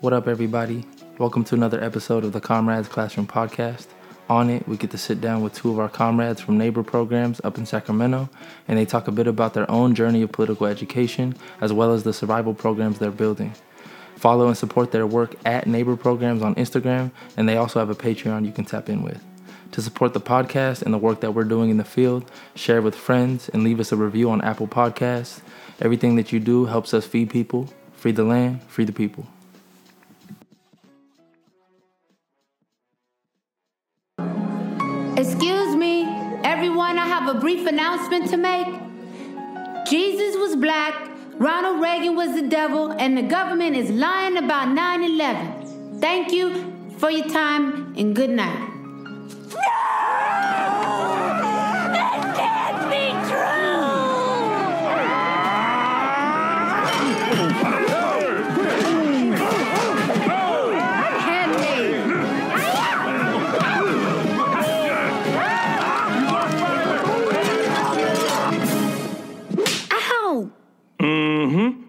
What up, everybody? Welcome to another episode of the Comrades Classroom Podcast. On it, we get to sit down with two of our comrades from neighbor programs up in Sacramento, and they talk a bit about their own journey of political education, as well as the survival programs they're building. Follow and support their work at Neighbor Programs on Instagram, and they also have a Patreon you can tap in with. To support the podcast and the work that we're doing in the field, share with friends and leave us a review on Apple Podcasts. Everything that you do helps us feed people, free the land, free the people. Have a brief announcement to make. Jesus was black, Ronald Reagan was the devil, and the government is lying about 9 11. Thank you for your time and good night. Ow!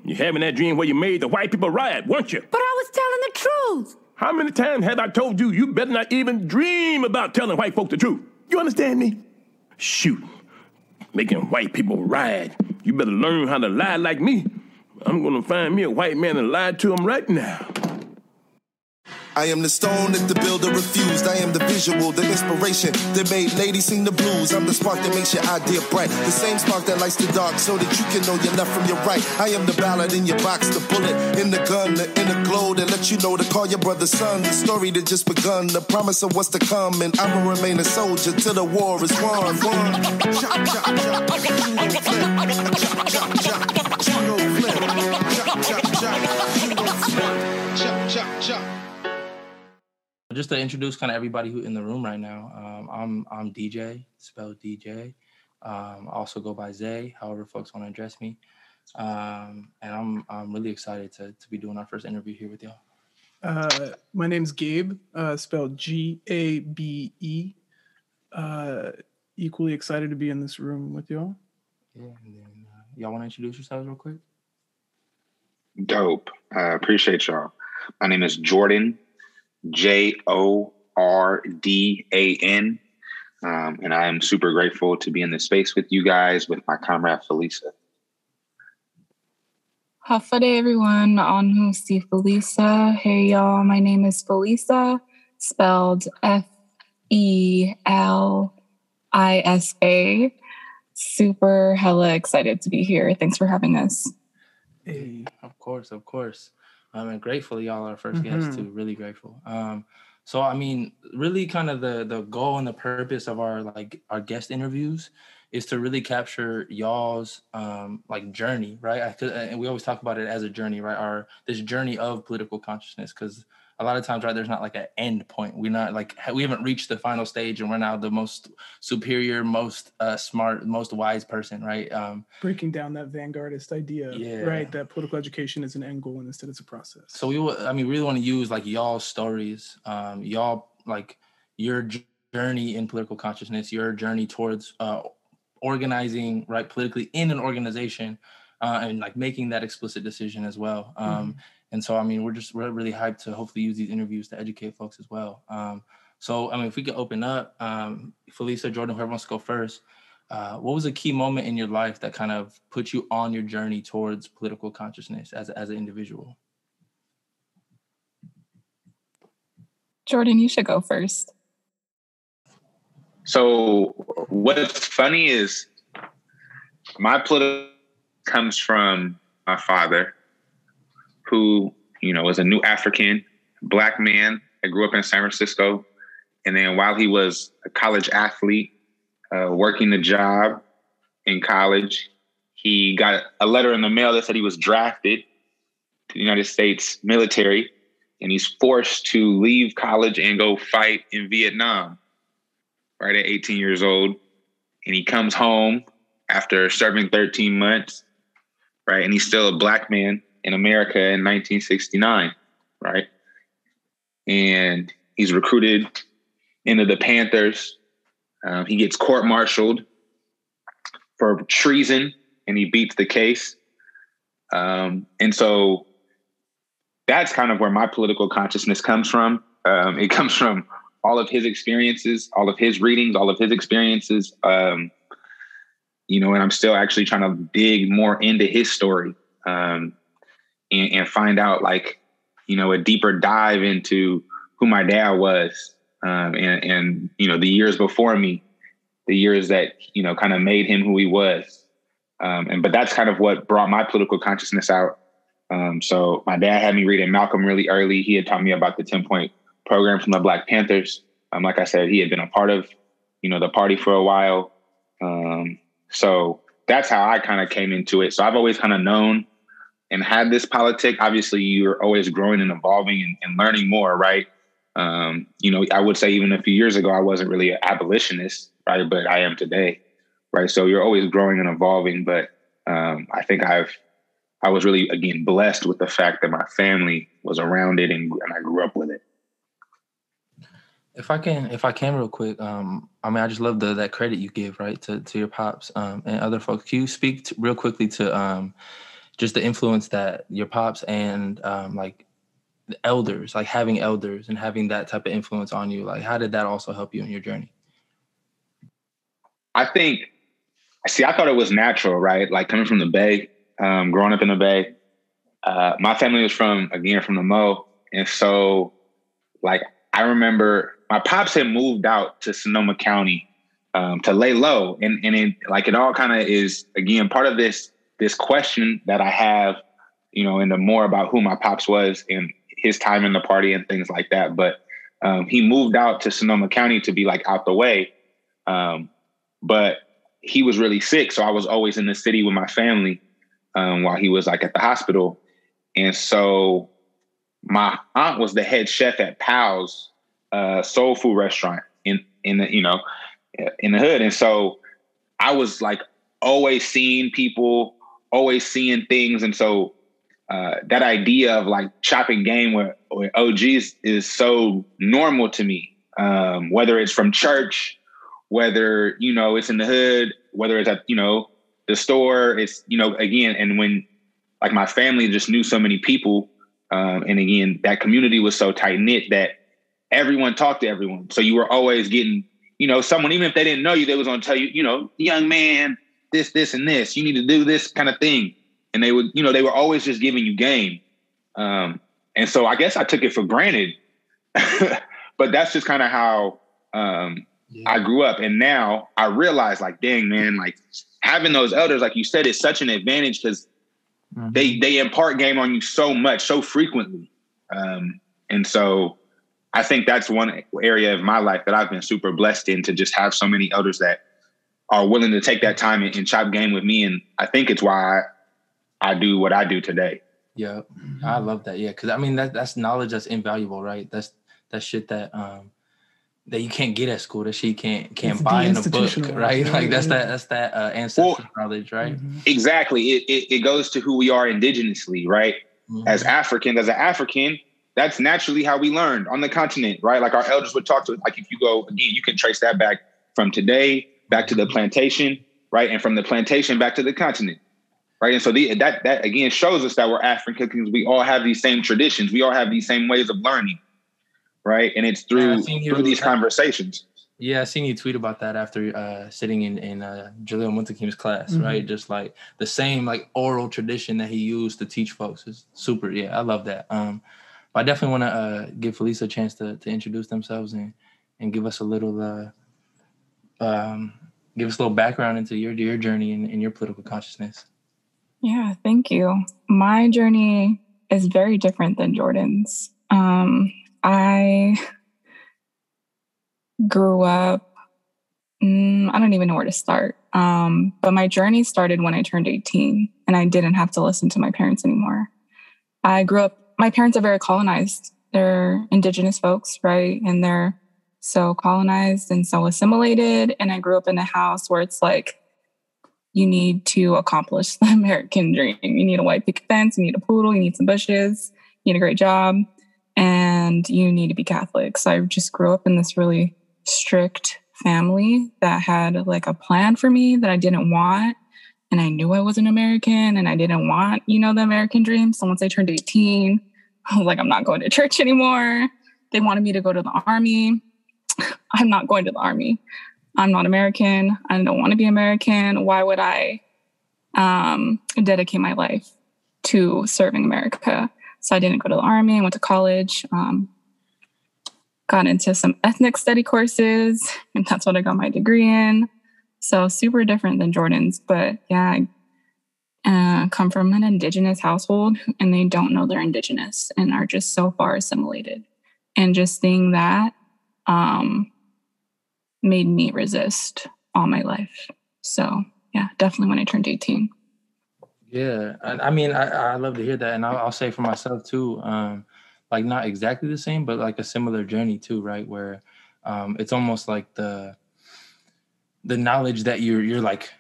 You having that dream where you made the white people riot, weren't you? But I was telling the truth. How many times have I told you you better not even dream about telling white folk the truth? You understand me? Shoot. Making white people riot. You better learn how to lie like me. I'm gonna find me a white man and lie to him right now. I am the stone that the builder refused. I am the visual, the inspiration that made ladies sing the blues. I'm the spark that makes your idea bright. The same spark that lights the dark so that you can know your left from your right. I am the ballad in your box, the bullet in the gun, the inner glow that let you know to call your brother son. The story that just begun, the promise of what's to come. And I'ma remain a soldier till the war is won. won. Just to introduce kind of everybody who in the room right now, um, I'm I'm DJ, spelled DJ. Um, I also go by Zay, however folks want to address me. Um, and I'm I'm really excited to to be doing our first interview here with y'all. Uh, my name's Gabe, uh, spelled G A B E. Uh, equally excited to be in this room with y'all. Yeah, and then uh, y'all want to introduce yourselves real quick? Dope. I appreciate y'all. My name is Jordan, J O R D A N. Um, and I am super grateful to be in this space with you guys, with my comrade Felisa. Hafade everyone on who's Steve Felisa. Hey y'all, my name is Felisa, spelled F E L I S A. Super hella excited to be here. Thanks for having us. Hey, Of course, of course. Um, and grateful y'all are our 1st guests too. Really grateful. Um, so I mean, really, kind of the the goal and the purpose of our like our guest interviews is to really capture y'all's um like journey, right? I, 'cause- and we always talk about it as a journey, right? Our this journey of political consciousness, because a lot of times, right, there's not like an end point. We're not like we haven't reached the final stage, and we're now the most superior, most uh, smart, most wise person, right? Um, breaking down that vanguardist idea, Yeah. right? That political education is an end goal and instead it's a process. So we, I mean, really want to use like y'all stories, um, y'all like your journey in political consciousness, your journey towards uh, organizing right politically in an organization, uh, and like making that explicit decision as well. Um, And so, I mean, we're just we're really hyped to hopefully use these interviews to educate folks as well. Um, so, I mean, if we could open up, um, Felisa, Jordan, whoever wants to go first. Uh, what was a key moment in your life that kind of put you on your journey towards political consciousness as, as an individual? Jordan, you should go first. So, what's funny is my political comes from my father, who, you know, was a new African black man that grew up in San Francisco. And then while he was a college athlete, uh, working the job in college, he got a letter in the mail that said he was drafted to the United States military and he's forced to leave college and go fight in Vietnam right at 18 years old. And he comes home after serving 13 months, right? And he's still a black man in America in 1969, right? And he's recruited into the Panthers. Um, he gets court martialed for treason and he beats the case. Um, and so that's kind of where my political consciousness comes from. Um, it comes from all of his experiences, all of his readings, all of his experiences. Um, you know, and I'm still actually trying to dig more into his story um, and, and, find out, like, you know, a deeper dive into who my dad was um, and, and, you know, the years before me, the years that, you know, kind of made him who he was. Um, and but that's kind of what brought my political consciousness out. Um, so my dad had me reading Malcolm really early. He had taught me about the 10 point program from the Black Panthers. Um, like I said, he had been a part of, you know, the party for a while. Um, so that's how I kind of came into it. So I've always kind of known and had this politic. Obviously, you're always growing and evolving and, and learning more, right? Um, you know, I would say even a few years ago, I wasn't really an abolitionist, right? But I am today, right? So you're always growing and evolving. But um, I think I've, I was really again blessed with the fact that my family was around it and, and I grew up with it. If I can, if I can, real quick, um, I mean, I just love the that credit you give, right, to to your pops um, and other folks. Can you speak to, real quickly to um, just the influence that your pops and um, like the elders, like having elders and having that type of influence on you, like how did that also help you in your journey? I think, see, I thought it was natural, right? Like coming from the Bay, um, growing up in the Bay. Uh, my family was from again from the Mo, and so like I remember my pops had moved out to Sonoma County um, to lay low, and and it like it all kind of is again part of this this question that I have, you know, and the more about who my pops was and his time in the party and things like that. But um, he moved out to Sonoma County to be like out the way, um, but he was really sick, so I was always in the city with my family um, while he was like at the hospital, and so my aunt was the head chef at Pal's uh, soul food restaurant in in the you know in the hood, and so I was like always seeing people, always seeing things, and so uh, that idea of like chopping game with, with OGs is so normal to me. Um, whether it's from church, whether you know it's in the hood, whether it's at you know the store, it's you know again, and when like my family just knew so many people, um, and again that community was so tight knit that everyone talked to everyone. So you were always getting, you know, someone, even if they didn't know you, they was gonna tell you, you know, young man, this, this, and this. You need to do this kind of thing. And they would, you know, they were always just giving you game. Um, and so I guess I took it for granted. but that's just kind of how um, yeah. I grew up. And now I realize, like, dang, man, like having those elders, like you said, is such an advantage because mm-hmm. they they impart game on you so much, so frequently. Um, and so I think that's one area of my life that I've been super blessed in to just have so many elders that are willing to take that time and, and chop game with me. And I think it's why I, I do what I do today. Yeah, I love that. Yeah, because I mean that that's knowledge that's invaluable, right? That's that shit that um that you can't get at school. That shit you can't can't it's buy in a book, right? Like that's that that's that uh, ancestral well, knowledge, right? Mm-hmm. Exactly. It, it, it goes to who we are indigenously, right? Mm-hmm. As Africans, as an African, that's naturally how we learned on the continent, right? Like our elders would talk to us. Like if you go again, you can trace that back from today back to the plantation, right? And from the plantation back to the continent, right? And so the, that that again shows us that we're African because we all have these same traditions. We all have these same ways of learning, right? And it's through yeah, through these conversations. Yeah, I seen you tweet about that after uh, sitting in in uh, Jalil Muntaqim's class, mm-hmm. right? Just like the same like oral tradition that he used to teach folks is super. Yeah, I love that. Um, but I definitely want to uh, give Felisa a chance to to introduce themselves and and give us a little uh, um, give us a little background into your your journey and, and your political consciousness. Yeah, thank you. My journey is very different than Jordan's. Um, I grew up. Mm, I don't even know where to start. Um, but my journey started when I turned 18 and I didn't have to listen to my parents anymore. I grew up my parents are very colonized. They're indigenous folks, right? And they're so colonized and so assimilated. And I grew up in a house where it's like, you need to accomplish the American dream. You need a white picket fence, you need a poodle, you need some bushes, you need a great job, and you need to be Catholic. So I just grew up in this really strict family that had like a plan for me that I didn't want and I knew I was an American and I didn't want, you know, the American dream. So once I turned 18, I was like, I'm not going to church anymore. They wanted me to go to the army. I'm not going to the army. I'm not American. I don't want to be American. Why would I um, dedicate my life to serving America? So I didn't go to the army. I went to college, um, got into some ethnic study courses, and that's what I got my degree in. So super different than Jordan's, but yeah, I uh, come from an indigenous household, and they don't know they're indigenous and are just so far assimilated. And just seeing that um, made me resist all my life. So yeah, definitely when I turned 18. Yeah, I, I mean, I, I love to hear that, and I'll, I'll say for myself too, um, like not exactly the same, but like a similar journey too, right? Where um, it's almost like the the knowledge that you're you're like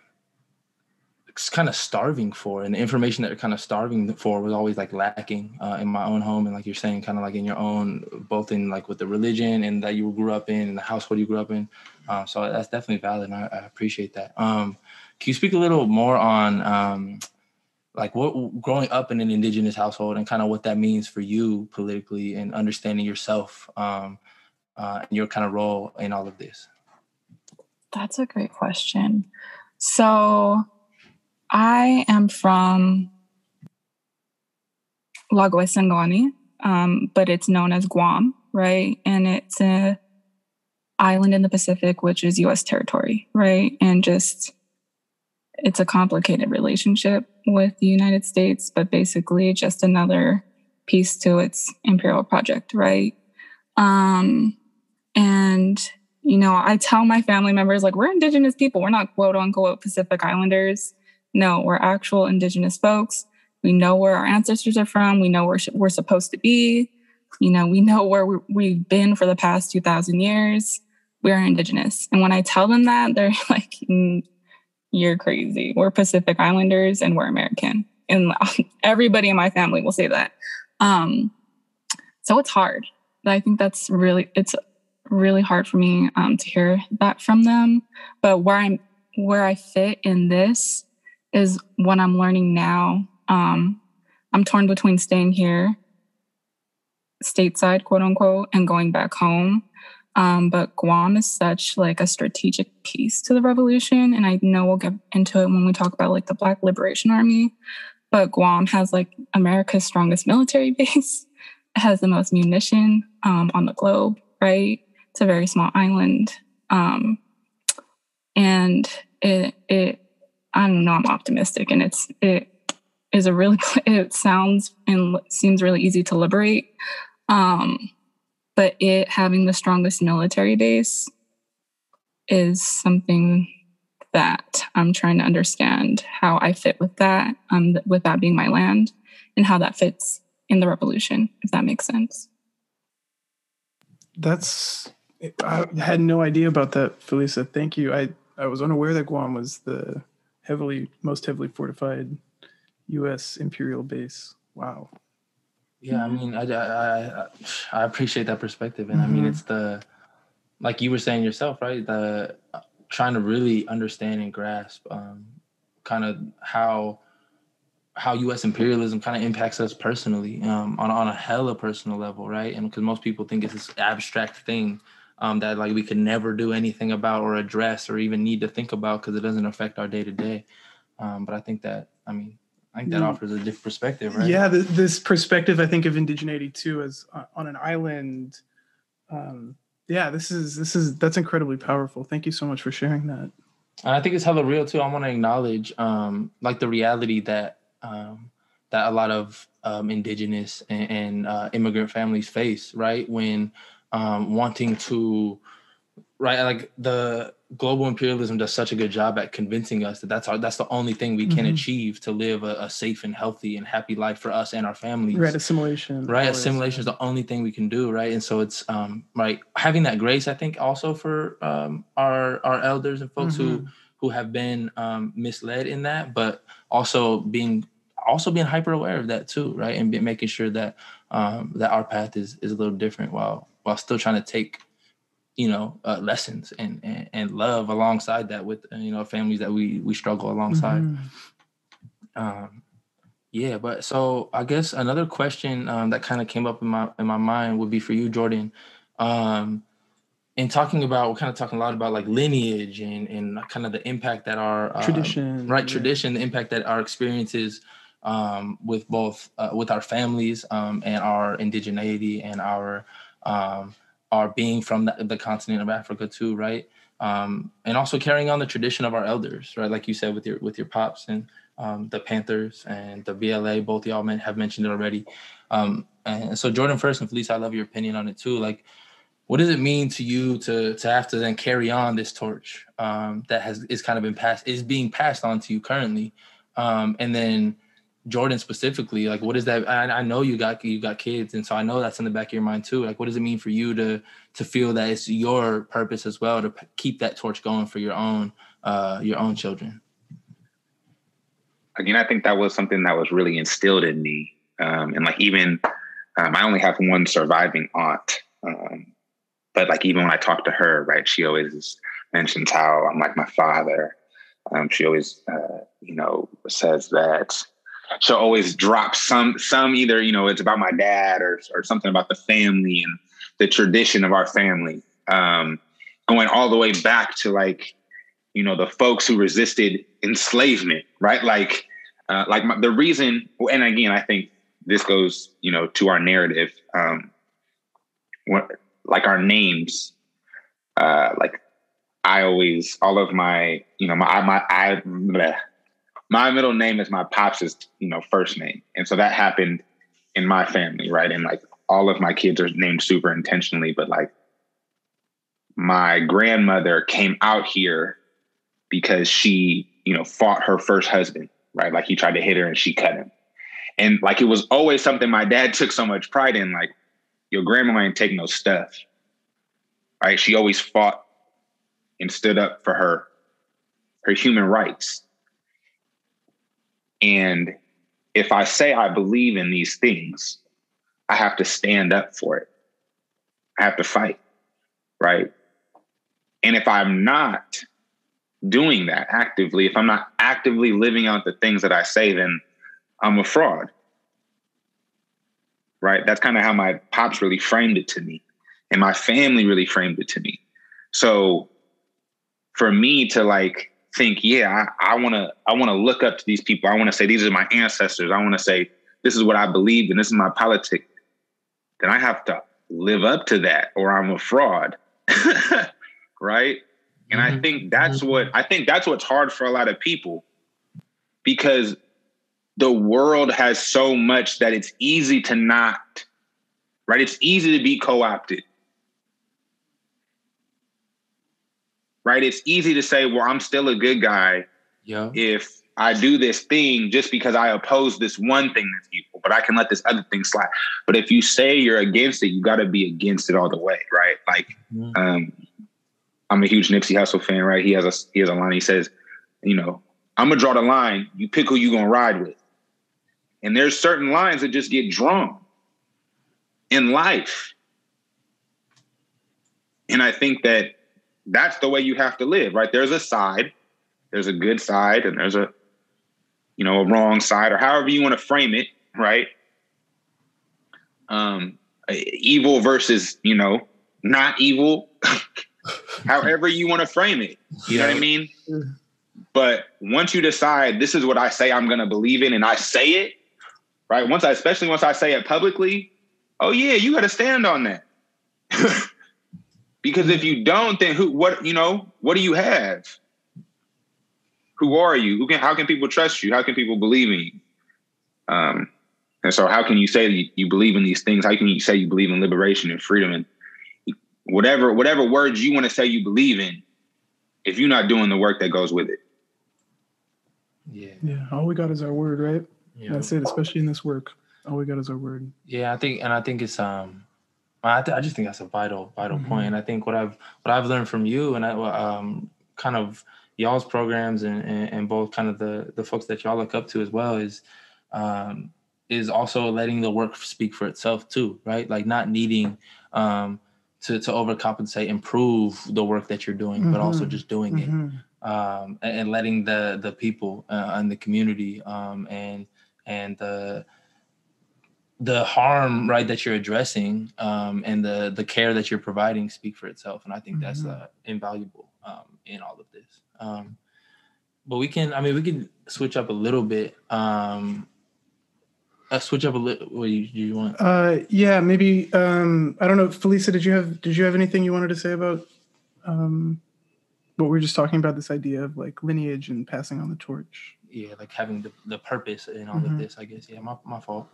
kind of starving for and the information that you're kind of starving for was always like lacking uh, in my own home and like you're saying kind of like in your own both in like with the religion and that you grew up in and the household you grew up in. Um, so that's definitely valid and I, I appreciate that. Um, can you speak a little more on um, like what growing up in an indigenous household and kind of what that means for you politically and understanding yourself um, uh, and your kind of role in all of this? That's a great question. So I am from Låguas yan Gåni, um, but it's known as Guam, right? And it's a island in the Pacific, which is U.S. territory, right? And just it's a complicated relationship with the United States, but basically just another piece to its imperial project, right? Um, and you know, I tell my family members like we're indigenous people. We're not quote unquote Pacific Islanders. No, we're actual indigenous folks. We know where our ancestors are from. We know where we're supposed to be. You know, we know where we've been for the past 2,000 years. We're indigenous. And when I tell them that, they're like, mm, you're crazy. We're Pacific Islanders and we're American. And everybody in my family will say that. Um, so it's hard. I think that's really, it's really hard for me um, to hear that from them. But where I'm, where I fit in this is what I'm learning now. Um, I'm torn between staying here, stateside, quote unquote, and going back home. Um, but Guam is such like a strategic piece to the revolution, and I know we'll get into it when we talk about like the Black Liberation Army. But Guam has like America's strongest military base. Has the most munition um, on the globe, right? It's a very small island, um, and it it I don't know, I'm optimistic and it's it is a really it sounds and seems really easy to liberate. Um, but it having the strongest military base is something that I'm trying to understand how I fit with that, um, with that being my land, and how that fits in the revolution, if that makes sense. That's I had no idea about that, Felisa. Thank you. I I was unaware that Guam was the heavily most heavily fortified U.S. imperial base. Wow. Yeah, I mean, I I I appreciate that perspective, and mm-hmm. I mean, mm-hmm. it's the like you were saying yourself, right? The trying to really understand and grasp um, kind of how how U.S. imperialism kind of impacts us personally um, on on a hella personal level, right? And because most people think it's this abstract thing um, that like we could never do anything about or address or even need to think about because it doesn't affect our day to day. But I think that I mean I think that mm. offers a different perspective, right? Yeah, the, this perspective I think of indigeneity too as uh, on an island. Um, yeah, this is this is that's incredibly powerful. Thank you so much for sharing that. And I think it's hella real too. I want to acknowledge um, like the reality that um, that a lot of um, indigenous and, and uh, immigrant families face, right? When um, wanting to right like the global imperialism does such a good job at convincing us that that's our that's the only thing we can mm-hmm. achieve to live a, a, safe and healthy and happy life for us and our families right assimilation right always. assimilation is the only thing we can do right and so it's um right having that grace i think also for um our our elders and folks mm-hmm. who who have been um misled in that but also being also being hyper aware of that too right and be, making sure that um that our path is is a little different while while still trying to take you know uh, lessons and, and, and love alongside that with uh, you know families that we we struggle alongside mm-hmm. um Yeah, but so I guess another question um, that kind of came up in my in my mind would be for you, Jordan. Um, in talking about, we're kind of talking a lot about like lineage and and kind of the impact that our uh, Tradition, right? yeah. Tradition, the impact that our experiences um, with both uh, with our families um, and our indigeneity and our um, our being from the, the continent of Africa too, right? Um, and also carrying on the tradition of our elders, right? Like you said with your with your pops and um, the Panthers and the BLA, both y'all men have mentioned it already. Um, and so Jordan first and Felisa, I love your opinion on it too. Like, what does it mean to you to to have to then carry on this torch um, that has is kind of been passed is being passed on to you currently, um, and then Jordan specifically, like what is that? I, I know you got you got kids, and so I know that's in the back of your mind too. Like, what does it mean for you to to feel that it's your purpose as well to p- keep that torch going for your own uh, your own children? again, I think that was something that was really instilled in me. Um, and like even um, I only have one surviving aunt, um, but like even when I talk to her, right, she always mentions how I'm like my father. Um, she always, uh, you know, says that she'll always drop some some either you know it's about my dad or or something about the family and the tradition of our family, um, going all the way back to like you know the folks who resisted enslavement, right? Like uh, like my, the reason, and again, I think this goes, you know, to our narrative. Um, what, like our names, uh, like I always, all of my, you know, my my I, bleh. My middle name is my pops' you know first name, and so that happened in my family, right? And like all of my kids are named super intentionally, but like my grandmother came out here because she, you know, fought her first husband right? Like he tried to hit her and she cut him. And like it was always something my dad took so much pride in, like, your grandma ain't take no stuff. Right? She always fought and stood up for her, her human rights. And if I say I believe in these things, I have to stand up for it. I have to fight. Right. And if I'm not, doing that actively, if I'm not actively living out the things that I say, then I'm a fraud. Right? That's kind of how my pops really framed it to me. And my family really framed it to me. So for me to like think, yeah, I, I wanna, I wanna look up to these people. I wanna say these are my ancestors. I wanna say this is what I believe and this is my politic. Then I have to live up to that or I'm a fraud. right? And I mm-hmm. think that's mm-hmm. what I think that's what's hard for a lot of people because the world has so much that it's easy to not, right? It's easy to be co Right? It's easy to say, well, I'm still a good guy Yeah. if I do this thing just because I oppose this one thing that's evil, but I can let this other thing slide. But if you say you're against it, you got to be against it all the way, right? Like, Mhm. um, I'm a huge Nipsey Hussle fan, right? He has a he has a line. He says, you know, I'm gonna draw the line. You pick who you gonna ride with. And there's certain lines that just get drawn in life. And I think that that's the way you have to live, right? There's a side, there's a good side, and there's a, you know, a wrong side, or however you want to frame it, right? Um, evil versus, you know, not evil, however you want to frame it. You know what I mean? But once you decide this is what I say I'm going to believe in, and I say it, right? Once I, especially once I say it publicly, oh yeah, you got to stand on that. because if you don't, then who? What you know? What do you have? Who are you? Who can? How can people trust you? How can people believe in you? Um, and so, how can you say that you, you believe in these things? How can you say you believe in liberation and freedom and whatever whatever words you want to say you believe in? If you're not doing the work that goes with it. Yeah. Yeah, all we got is our word, right? Yeah. That's it, especially in this work. All we got is our word. Yeah, I think, and I think it's um, I, th- I just think that's a vital, vital Mhm. point. And I think what I've what I've learned from you and I um, kind of y'all's programs and, and and both kind of the the folks that y'all look up to as well is um is also letting the work speak for itself too, right? Like not needing um to to overcompensate, improve the work that you're doing, but also Mhm. just doing it Mhm. um, and, and letting the the people uh, and the community um, and and the the harm right that you're addressing um, and the the care that you're providing speak for itself and i think that's Mhm. uh, invaluable um, in all of this um, but we can i mean we can switch up a little bit um uh, switch up a little what do you, you want Uh, yeah, maybe. Um, I don't know, Felisa. Did you have Did you have anything you wanted to say about um, what we were just talking about? This idea of like lineage and passing on the torch. yeah like having the, the purpose in all of Mhm. this i guess yeah my, my fault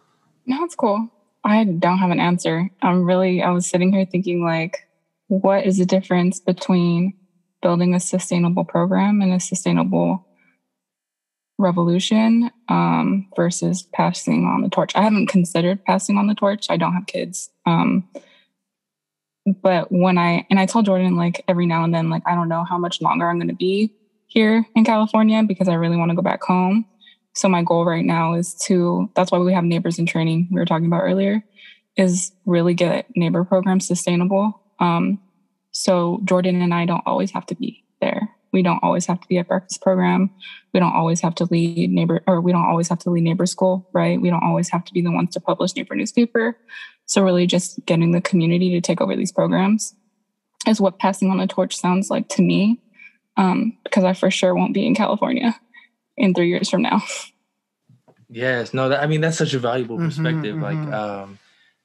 No, it's cool. I don't have an answer. I'm really, I was sitting here thinking, like, what is the difference between building a sustainable program and a sustainable revolution um, versus passing on the torch? I haven't considered passing on the torch. I don't have kids. Um, but when I, and I tell Jordan, like, every now and then, like, I don't know how much longer I'm going to be here in California because I really want to go back home. So my goal right now is to that's why we have neighbors in training we were talking about earlier is really get neighbor programs sustainable. Um, so Jordan and I don't always have to be there. We don't always have to be at breakfast program. We don't always have to lead neighbor or we don't always have to lead neighbor school, right? We don't always have to be the ones to publish neighbor newspaper. So really just getting the community to take over these programs is what passing on the torch sounds like to me. Um, because I for sure won't be in California in three years from now. Yes, no, that, I mean that's such a valuable Mhm, perspective. Like, mhm. um,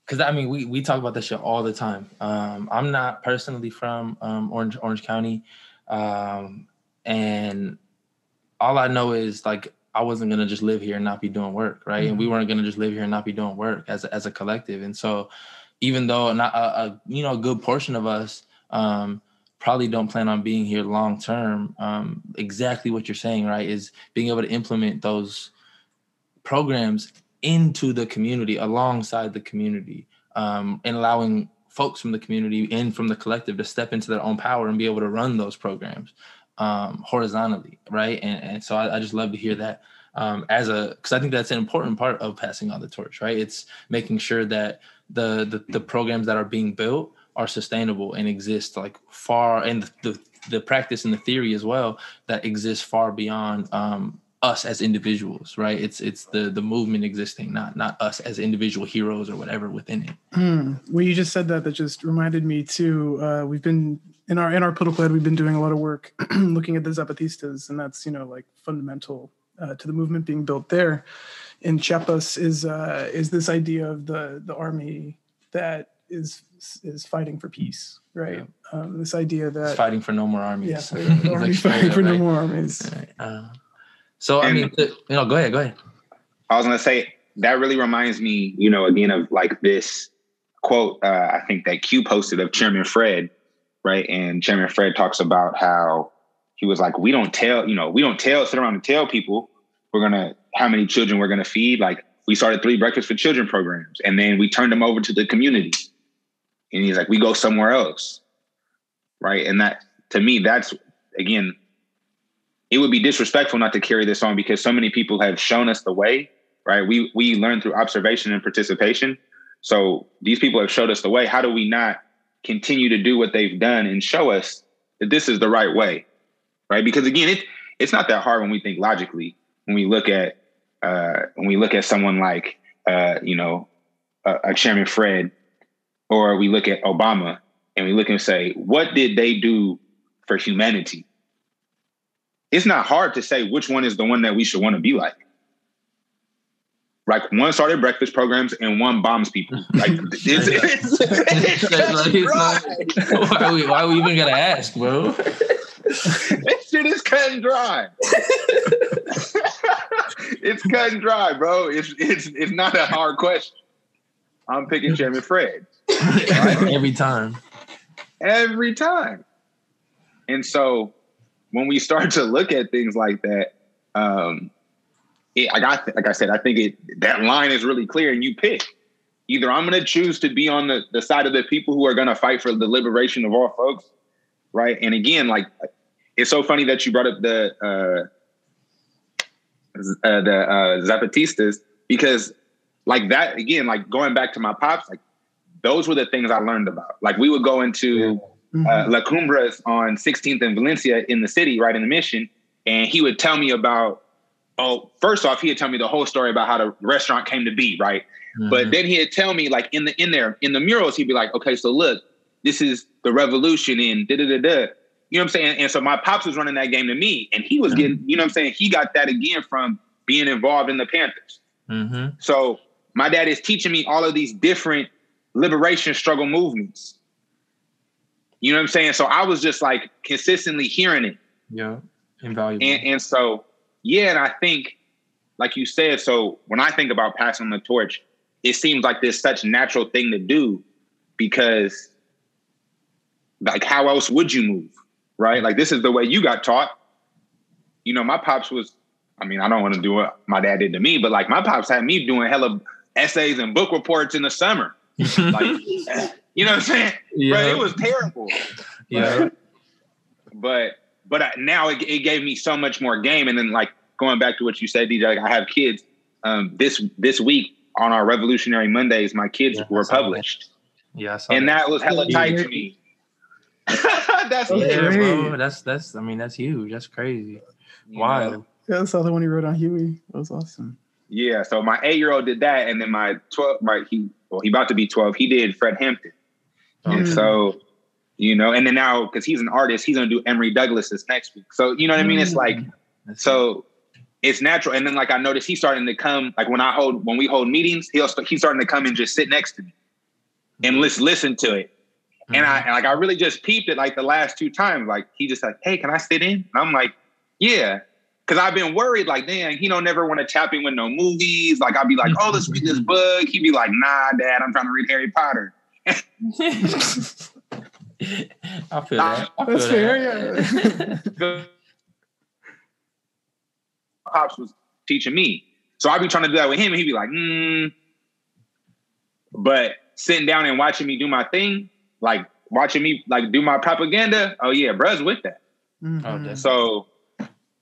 because I mean we we talk about this shit all the time. Um, I'm not personally from um, Orange Orange County, um, and all I know is like I wasn't gonna just live here and not be doing work, right? And we weren't gonna just live here and not be doing work as a, as a collective. And so, even though not a, a you know a good portion of us um, probably don't plan on being here long term, um, exactly what you're saying, right? Is being able to implement those programs into the community alongside the community um, and allowing folks from the community and from the collective to step into their own power and be able to run those programs um, horizontally right and, and so I, I just love to hear that um, as a because i think that's an important part of passing on the torch right it's making sure that the, the the programs that are being built are sustainable and exist like far and the, the the practice and the theory as well that exists far beyond um, us as individuals, right? It's it's the the movement existing, not not us as individual heroes or whatever within it. Hmm. Well, you just said that. That just reminded me too. Uh, we've been in our in our political ed. We've been doing a lot of work looking at the Zapatistas, and that's you know like fundamental uh, to the movement being built there. In Chiapas is uh, is this idea of the the army that is is fighting for peace, right? Um, this idea that It's fighting for no more armies. yeah, the Like army straight fighting up, for no more armies. Right. Uh, so I mean, you know, go ahead, go ahead. I was gonna say that really reminds me, you know, again of like this quote uh, I think that Q posted of Chairman Fred, right? And Chairman Fred talks about how he was like, we don't tell, you know, we don't tell, sit around and tell people we're gonna how many children we're gonna feed. Like we started three breakfast for children programs, and then we turned them over to the community. And he's like, we go somewhere else, right? And that to me, that's again it would be disrespectful not to carry this on because so many people have shown us the way, right? We we learn through observation and participation. So these people have showed us the way. How do we not continue to do what they've done and show us that this is the right way, right? Because again, it it's not that hard when we think logically. When we look at uh, when we look at someone like uh, you know a, a Chairman Fred, or we look at Obama and we look and say, what did they do for humanity? it's not hard to say which one is the one that we should want to be like. Like one started breakfast programs and one bombs people. Like it's, it's, it's, Like, it's not- why, are we, why are we even gonna ask, bro? this shit is cut and dry. it's cut and dry, bro. It's it's it's not a hard question. I'm picking Chairman Fred Every time. every time. And so when we start to look at things like that, um, it, I got like I said, I think it that line is really clear, and you pick. Either I'm going to choose to be on the, the side of the people who are going to fight for the liberation of all folks, right? And again, like it's so funny that you brought up the uh, uh, the uh, Zapatistas because, like that again, like going back to my pops, like those were the things I learned about. Like we would go into Mhm. uh, La Cumbres on 16th and Valencia in the city, right in the mission, and he would tell me about oh, first off, he'd tell me the whole story about how the restaurant came to be, right? Mm-hmm. But then he'd tell me like in the in there in the murals, he'd be like, okay, so look, this is the revolution in da da da da. You know what I'm saying? And so my pops was running that game to me, and he was getting, you know what I'm saying? He got that again from being involved in the Panthers. Mm-hmm. So my dad is teaching me all of these different liberation struggle movements. You know what I'm saying? So I was just like consistently hearing it. Yeah, invaluable. And and so yeah, and I think, like you said, so when I think about passing the torch, it seems like this such natural thing to do because like how else would you move? Right? Like this is the way you got taught. You know, my pops was, I mean, I don't want to do what my dad did to me, but like my pops had me doing hella essays and book reports in the summer. like you know what I'm saying? Yeah. Bro, it was terrible. yeah, but but I, now it, it gave me so much more game. And then like going back to what you said, DJ, like I have kids. Um, this this week on our Revolutionary Mondays, my kids Yeah, were saw that. published, yeah. And that was hella Yeah. tight to me. That's yeah, yeah, bro. That's that's. I mean, that's huge. That's crazy. you know? Wild. Yeah, I saw the one you wrote on Huey. That was awesome. Yeah, so my eight year old did that, and then my twelve, my he well, he about to be twelve. He did Fred Hampton, and Mm. so you know, and then now because he's an artist, he's gonna do Emory Douglas's next week. So you know what I mean? It's like That's so it's natural. And then like I noticed he's starting to come like when I hold when we hold meetings, he'll he's starting to come and just sit next to me and listen listen to it. And I like I really just peeped it like the last two times. Like he just like, hey, can I sit in? And I'm like, yeah. Cause I've been worried, like, damn, he don't never want to tap in with no movies. Like I'd be like, oh, let's read this book. He'd be like, nah, dad, I'm trying to read Harry Potter. I feel that. I feel That's that. fair, yeah. Pops was teaching me. So I'd be trying to do that with him, and he'd be like, mm. But sitting down and watching me do my thing, like watching me like do my propaganda, oh yeah, bruh's with that. Oh, Mhm. definitely. So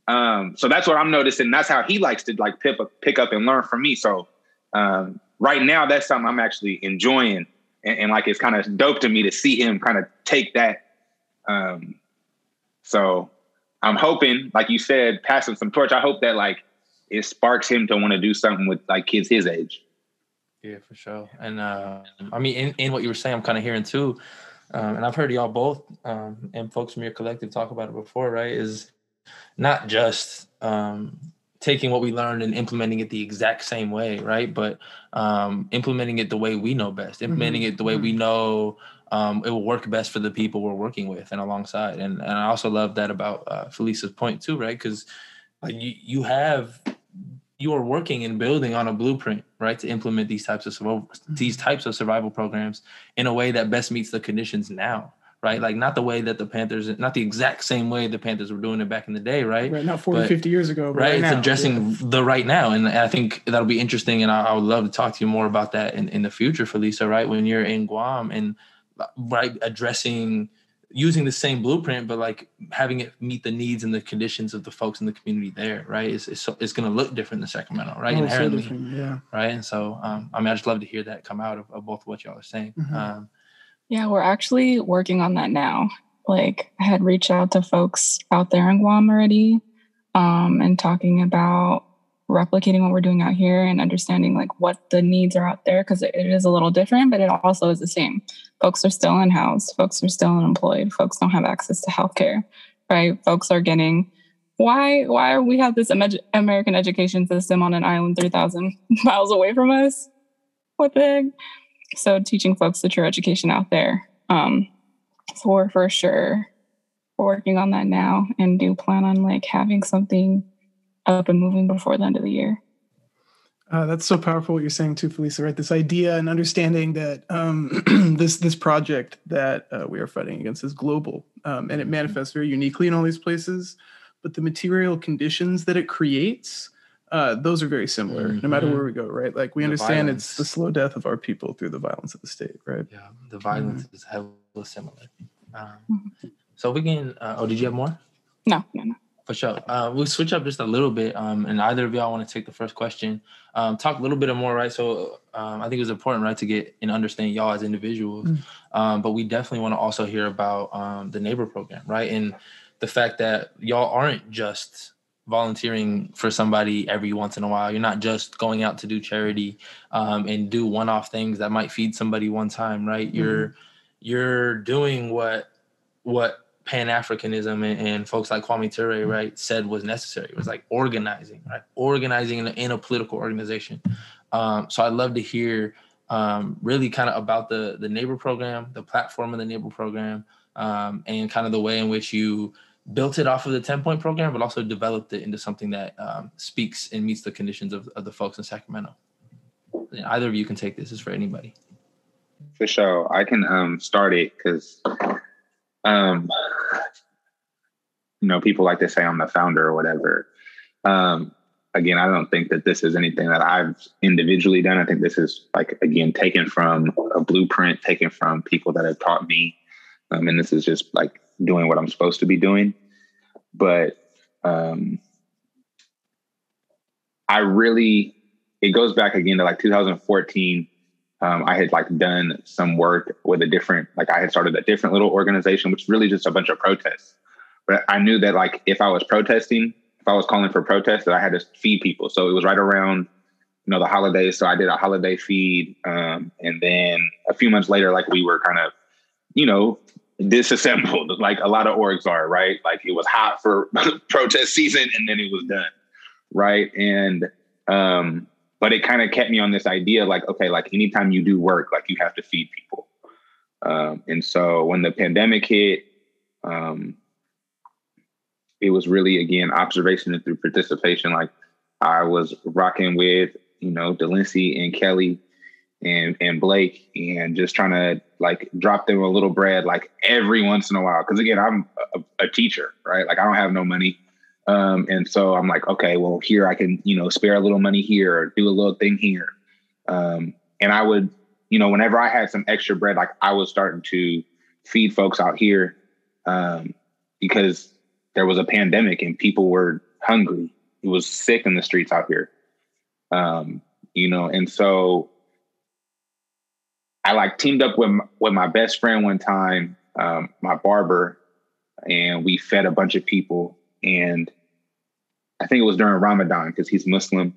um, so that's what I'm noticing. That's how he likes to like pick up, pick up and learn from me. So um, right now, that's something I'm actually enjoying, and, and like it's kind of dope to me to see him kind of take that. Um, so I'm hoping, like you said, passing some torch. I hope that like it sparks him to want to do something with like kids his age. Yeah, for sure. And uh, I mean, in, in what you were saying, I'm kind of hearing too, um, and I've heard y'all both um, and folks from your collective talk about it before, right? Is not just um, taking what we learned and implementing it the exact same way, right? But um, implementing it the way we know best, implementing it the way we know um, it will work best for the people we're working with and alongside. And and I also love that about uh, Felisa's point too, right? Because like you you have you are working and building on a blueprint, right, to implement these types of these types of survival programs in a way that best meets the conditions now, right? Like not the way that the Panthers, not the exact same way the Panthers were doing it back in the day, right? Right, not 40, But- 50 years ago, right, right, it's now. addressing the right now and i think that'll be interesting and I, I would love to talk to you more about that in, in the future felisa right when you're in guam and right addressing using the same blueprint but like having it meet the needs and the conditions of the folks in the community there right it's, it's, so- it's going to look different than sacramento right Oh, so inherently different, yeah. right and so um, i mean i just love to hear that come out of, both of both what y'all are saying Mhm. um, Yeah, we're actually working on that now. Like, I had reached out to folks out there in Guam already um, and talking about replicating what we're doing out here and understanding like what the needs are out there because it is a little different, but it also is the same. Folks are still in house, folks are still unemployed, folks don't have access to healthcare, right? Folks are getting why why are we have this Amer- American education system on an island 3,000 miles away from us? What the heck? So teaching folks the true education out there um so we're working on that now and do plan on like having something up and moving before the end of the year Uh, that's so powerful what you're saying too, Felisa. Right, this idea and understanding that um, this this project that uh, we are fighting against is global, um, and it manifests very uniquely in all these places. But the material conditions that it creates, uh, those are very similar, no matter Mhm. where we go. Right, like we The understand it's the slow death of our people through the violence of the state. Right. yeah the violence is heavily similar um, so we can uh, oh did you have more no no no For sure. Uh, we'll switch up just a little bit. Um, and either of y'all want to take the first question. Um, talk a little bit more, right? So um, I think it was important, right, to get and understand y'all as individuals. Mm. Um, but we definitely want to also hear about um, the neighbor program, right? And the fact that y'all aren't just volunteering for somebody every once in a while. You're not just going out to do charity um, and do one-off things that might feed somebody one time, right? Mm-hmm. You're you're doing what what Pan Africanism and, and, folks like Kwame Ture, mm-hmm. right, said was necessary. It was like organizing, right, organizing in a, in a political organization. Um, so I'd love to hear um, really kind of about the the neighbor program, the platform of the neighbor program, um, and kind of the way in which you built it off of the 10 point program, but also developed it into something that um, speaks and meets the conditions of, of the folks in Sacramento. And either of you can take this. is for anybody. For sure. I can um, start it because, um, you know, people like to say I'm the founder or whatever. Um, again, I don't think that this is anything that I've individually done. I think this is like, again, taken from a blueprint, taken from people that have taught me. Um, and this is just like doing what I'm supposed to be doing. But um, I really, it goes back again to like 2014. Um, I had like done some work with a different, like I had started a different little organization, which is really just a bunch of protests. But I knew that like if I was protesting, if I was calling for protests, that I had to feed people. So it was right around, you know, the holidays. So I did a holiday feed, um, and then a few months later, like we were kind of, you know, disassembled like a lot of orgs are, right? Like it was hot for protest season and then it was done. Right. And um, but it kind of kept me on this idea like, okay, like anytime you do work, like you have to feed people. Um, and so when the pandemic hit, um, it was really again observation and through participation. Like I was rocking with, you know, Delancey and Kelly and and Blake and just trying to like drop them a little bread like every once in a while. Cause again, I'm a, a teacher, right? Like I don't have no money. Um, and so I'm like, okay, well here I can, you know, spare a little money here or do a little thing here. Um, and I would, you know, whenever I had some extra bread, like I was starting to feed folks out here um, because there was a pandemic and people were hungry. It was sick in the streets out here. Um, you know, and so I like teamed up with with my best friend one time, um, my barber, and we fed a bunch of people. And I think it was during Ramadan because he's Muslim.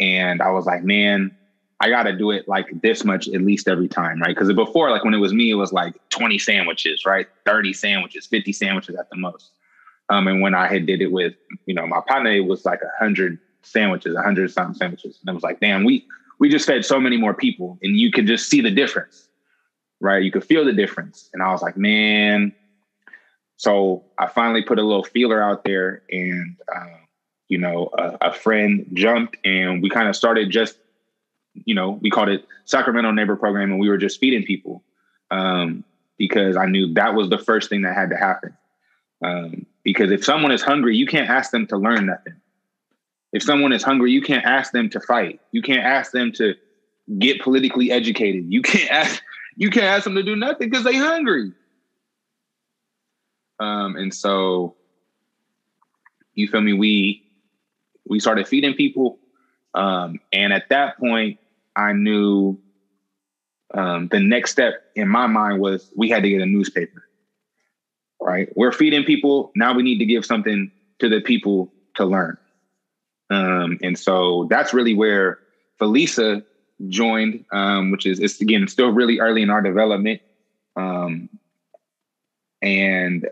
And I was like, man, I got to do it like this much at least every time, right? Because before, like when it was me, it was like 20 sandwiches, right? 30 sandwiches, 50 sandwiches at the most. Um, and when I had did it with, you know, my partner, it was like a hundred sandwiches, a hundred something sandwiches. And I was like, damn, we we just fed so many more people and you could just see the difference, right? You could feel the difference. And I was like, man. So I finally put a little feeler out there and, uh, you know, a, a friend jumped and we kind of started just, you know, we called it Sacramento Neighbor Program and we were just feeding people um, because I knew that was the first thing that had to happen. Um, because if someone is hungry, you can't ask them to learn nothing. If someone is hungry, you can't ask them to fight. You can't ask them to get politically educated. You can't ask you can't ask them to do nothing because they hungry. Um, and so you feel me? We we started feeding people. Um, and at that point, I knew um, the next step in my mind was we had to get a newspaper. Right? We're feeding people. Now we need to give something to the people to learn. Um, and so that's really where Felisa joined, um, which is it's again still really early in our development. Um, and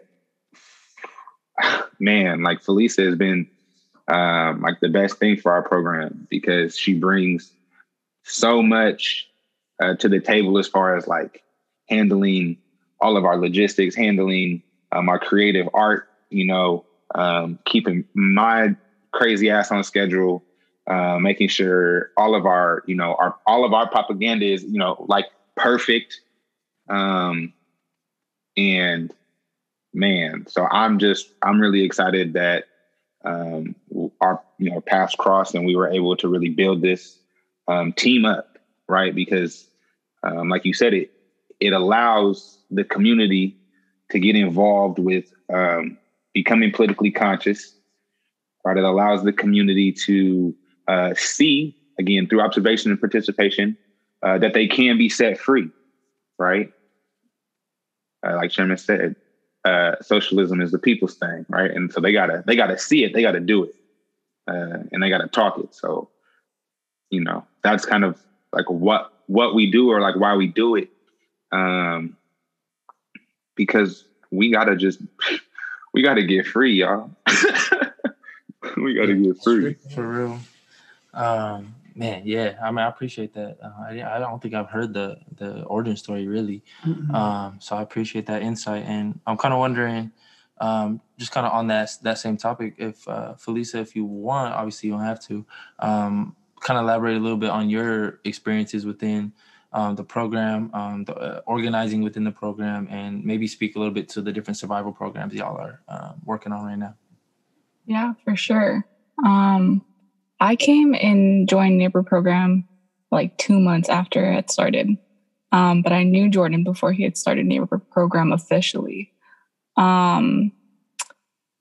man, like Felisa has been um, like the best thing for our program because she brings so much uh, to the table as far as like handling all of our logistics, handling um, our creative art, you know, um, keeping my crazy ass on schedule, uh, making sure all of our, you know, our all of our propaganda is, you know, like perfect. Um, and man, so I'm just I'm really excited that um, our you know paths crossed and we were able to really build this um, team up, right? Because um, like you said, it it allows the community to get involved with um, becoming politically conscious right? It allows the community to uh, see, again, through observation and participation, uh, that they can be set free, right? Uh, like Chairman said, uh, socialism is the people's thing, right? And so they gotta they gotta see it, they gotta do it. uh, and they got to talk it. So, you know, that's kind of like what what we do or like why we do it, um, because we gotta just we gotta get free, y'all. we gotta get free for real. Um, man, yeah. I mean, I appreciate that. Uh, I I don't think I've heard the the origin story really. Mm-hmm. Um, so I appreciate that insight, and I'm kind of wondering um, just kind of on that that same topic, if uh, Felisa, if you want, obviously you don't have to, um, kind of elaborate a little bit on your experiences within um, the program, um, the uh, organizing within the program, and maybe speak a little bit to the different survival programs y'all are uh, working on right now. Yeah, for sure. Um, I came and joined neighbor program like two months after it started. Um, but I knew Jordan before he had started neighbor program officially. Um,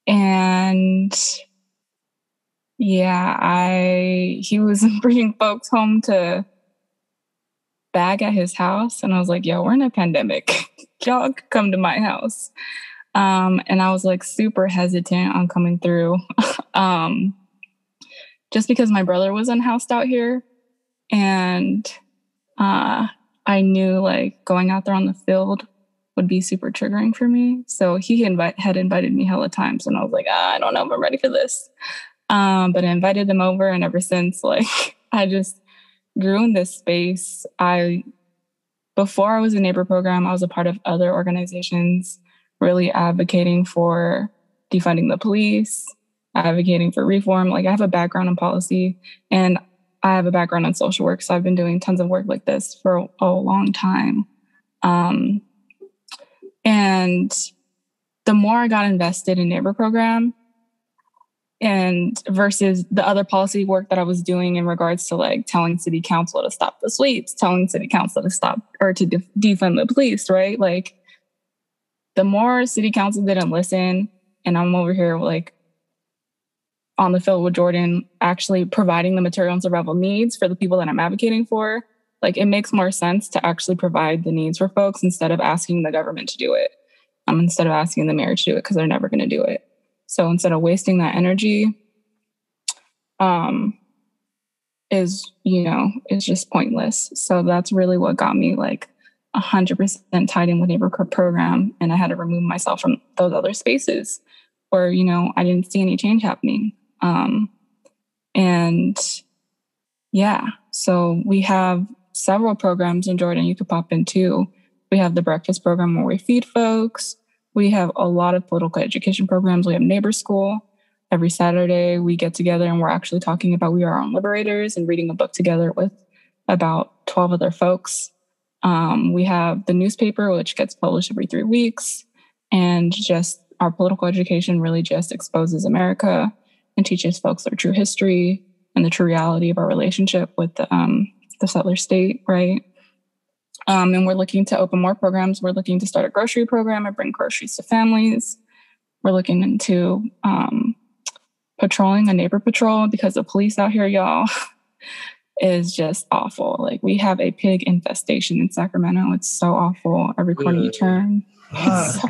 and yeah, I he was bringing folks home to bag at his house, and I was like, "Yo, we're in a pandemic. Y'all come to my house." Um, and I was like super hesitant on coming through, um, just because my brother was unhoused out here, and uh, I knew like going out there on the field would be super triggering for me. So he had invited me hella times, and I was like, ah, I don't know if I'm ready for this. Um, but I invited him over, and ever since, like, I just grew in this space. I, before I was a neighbor program, I was a part of other organizations, really advocating for defunding the police, advocating for reform. Like, I have a background in policy, and I have a background in social work, so I've been doing tons of work like this for a, a long time. Um, and the more I got invested in neighbor program and versus the other policy work that I was doing in regards to like telling city council to stop the sweeps, telling city council to stop or to def- defund the police, right? Like the more city council didn't listen and I'm over here like on the field with Jordan actually providing the material and survival needs for the people that I'm advocating for, like it makes more sense to actually provide the needs for folks instead of asking the government to do it. Um, instead of asking the mayor to do it because they're never going to do it. So instead of wasting that energy, um, is you know is just pointless. So that's really what got me like hundred percent tied in with neighbor program, and I had to remove myself from those other spaces where you know I didn't see any change happening. Um, and yeah, so we have several programs in Jordan you could pop into. We have the breakfast program where we feed folks. We have a lot of political education programs. We have neighbor school. Every Saturday we get together and we're actually talking about we are our own liberators and reading a book together with about 12 other folks. Um, we have the newspaper, which gets published every three weeks. And just our political education really just exposes America and teaches folks their true history and the true reality of our relationship with the, um, the settler state, right? Um, and we're looking to open more programs. We're looking to start a grocery program and bring groceries to families. We're looking into um, patrolling a neighbor patrol because the police out here, y'all, is just awful. Like we have a pig infestation in Sacramento. It's so awful. Every corner you turn. So,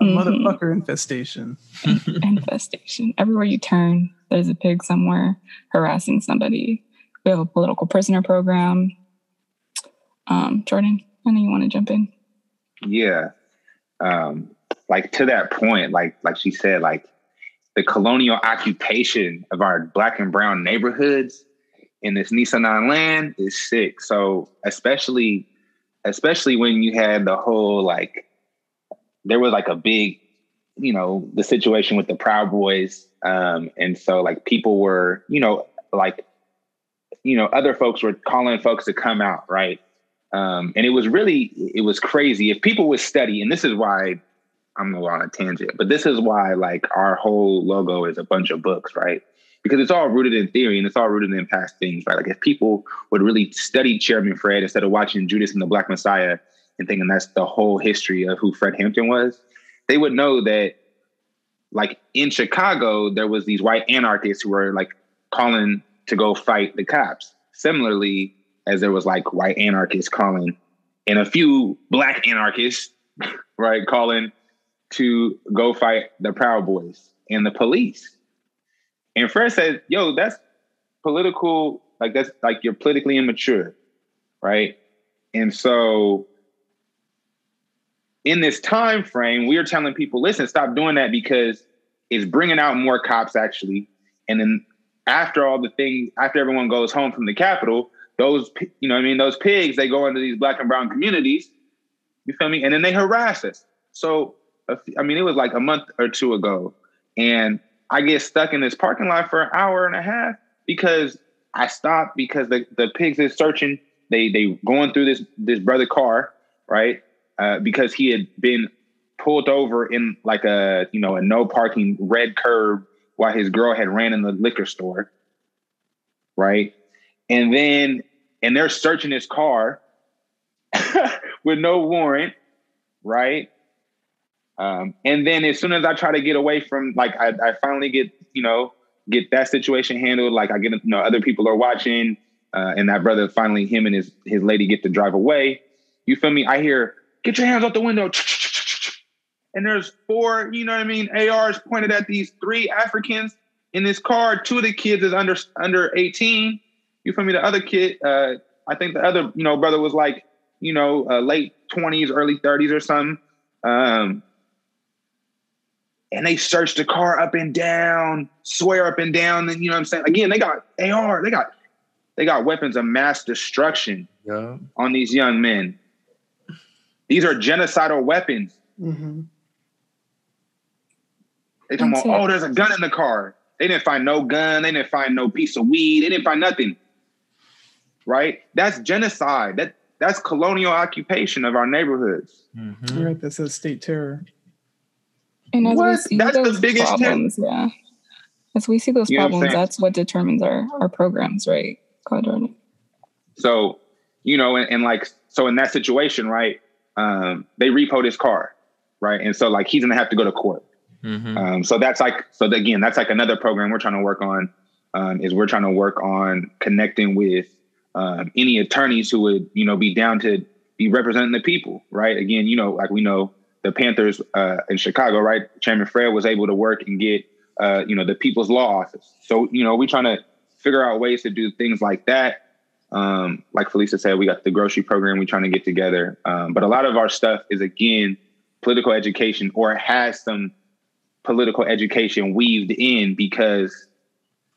a motherfucker infestation. infestation. Everywhere you turn, there's a pig somewhere harassing somebody. We have a political prisoner program. Um, Jordan, I know you want to jump in. Yeah. Um, like to that point, like like she said, like the colonial occupation of our black and brown neighborhoods in this Nisenan land is sick. So especially especially when you had the whole like there was like a big, you know, the situation with the Proud Boys. Um, and so like people were, you know, like, you know, other folks were calling folks to come out, right? Um, and it was really, it was crazy. If people would study, and this is why I'm on a tangent, but this is why like our whole logo is a bunch of books, right? Because it's all rooted in theory and it's all rooted in past things, right? Like if people would really study Chairman Fred instead of watching Judas and the Black Messiah and thinking that's the whole history of who Fred Hampton was, they would know that like in Chicago, there was these white anarchists who were like calling to go fight the cops. Similarly, as there was like white anarchists calling and a few black anarchists, right, calling to go fight the Proud Boys and the police. And Fred said, "Yo, that's political. Like that's like you're politically immature, right?" And so in this time frame, we are telling people, listen, stop doing that because it's bringing out more cops actually. And then after all the things, after everyone goes home from the Capitol, those, you know, I mean, those pigs, they go into these black and brown communities. You feel me? And then they harass us. So, I mean, it was like a month or two ago, and I get stuck in this parking lot for an hour and a half because I stopped because the, the pigs is searching. They they going through this this brother car, right? Uh, because he had been pulled over in like a you know a no parking red curb while his girl had ran in the liquor store, right? And then and they're searching his car with no warrant, right? Um, and then as soon as I try to get away from like I, I finally get you know get that situation handled, like I get you know other people are watching, uh, and that brother finally him and his his lady get to drive away. You feel me? I hear get your hands out the window. And there's four, you know what I mean, ARs pointed at these three Africans in this car. Two of the kids is under under 18. You feel me? The other kid, uh, I think the other, you know, brother was like, you know, uh, late 20s, early 30s or something. Um, and they searched the car up and down, swear up and down. And you know what I'm saying? Again, they got AR, they got they got weapons of mass destruction yeah. on these young men. These are genocidal weapons. Mm-hmm. They talking about, oh, there's a gun in the car. They didn't find no gun. They didn't find no piece of weed. They didn't find nothing. Right? That's genocide. That that's colonial occupation of our neighborhoods. Mm-hmm. Right. That's a state terror. And as what? we see that's those the biggest problems, yeah. As we see those you problems, that's what determines our our programs, right? God So, you know, and, and like so in that situation, right? um, they repoed his car, right? And so like he's gonna have to go to court. Mm-hmm. Um, so that's like so again, that's like another program we're trying to work on. Um, is we're trying to work on connecting with um, any attorneys who would you know be down to be representing the people, right? Again, you know, like we know the Panthers uh, in Chicago, right? Chairman Fred was able to work and get uh, you know the People's Law Office. So you know, we're trying to figure out ways to do things like that um, like Felisa said, we got the grocery program we're trying to get together. Um, but a lot of our stuff is again political education or has some political education weaved in because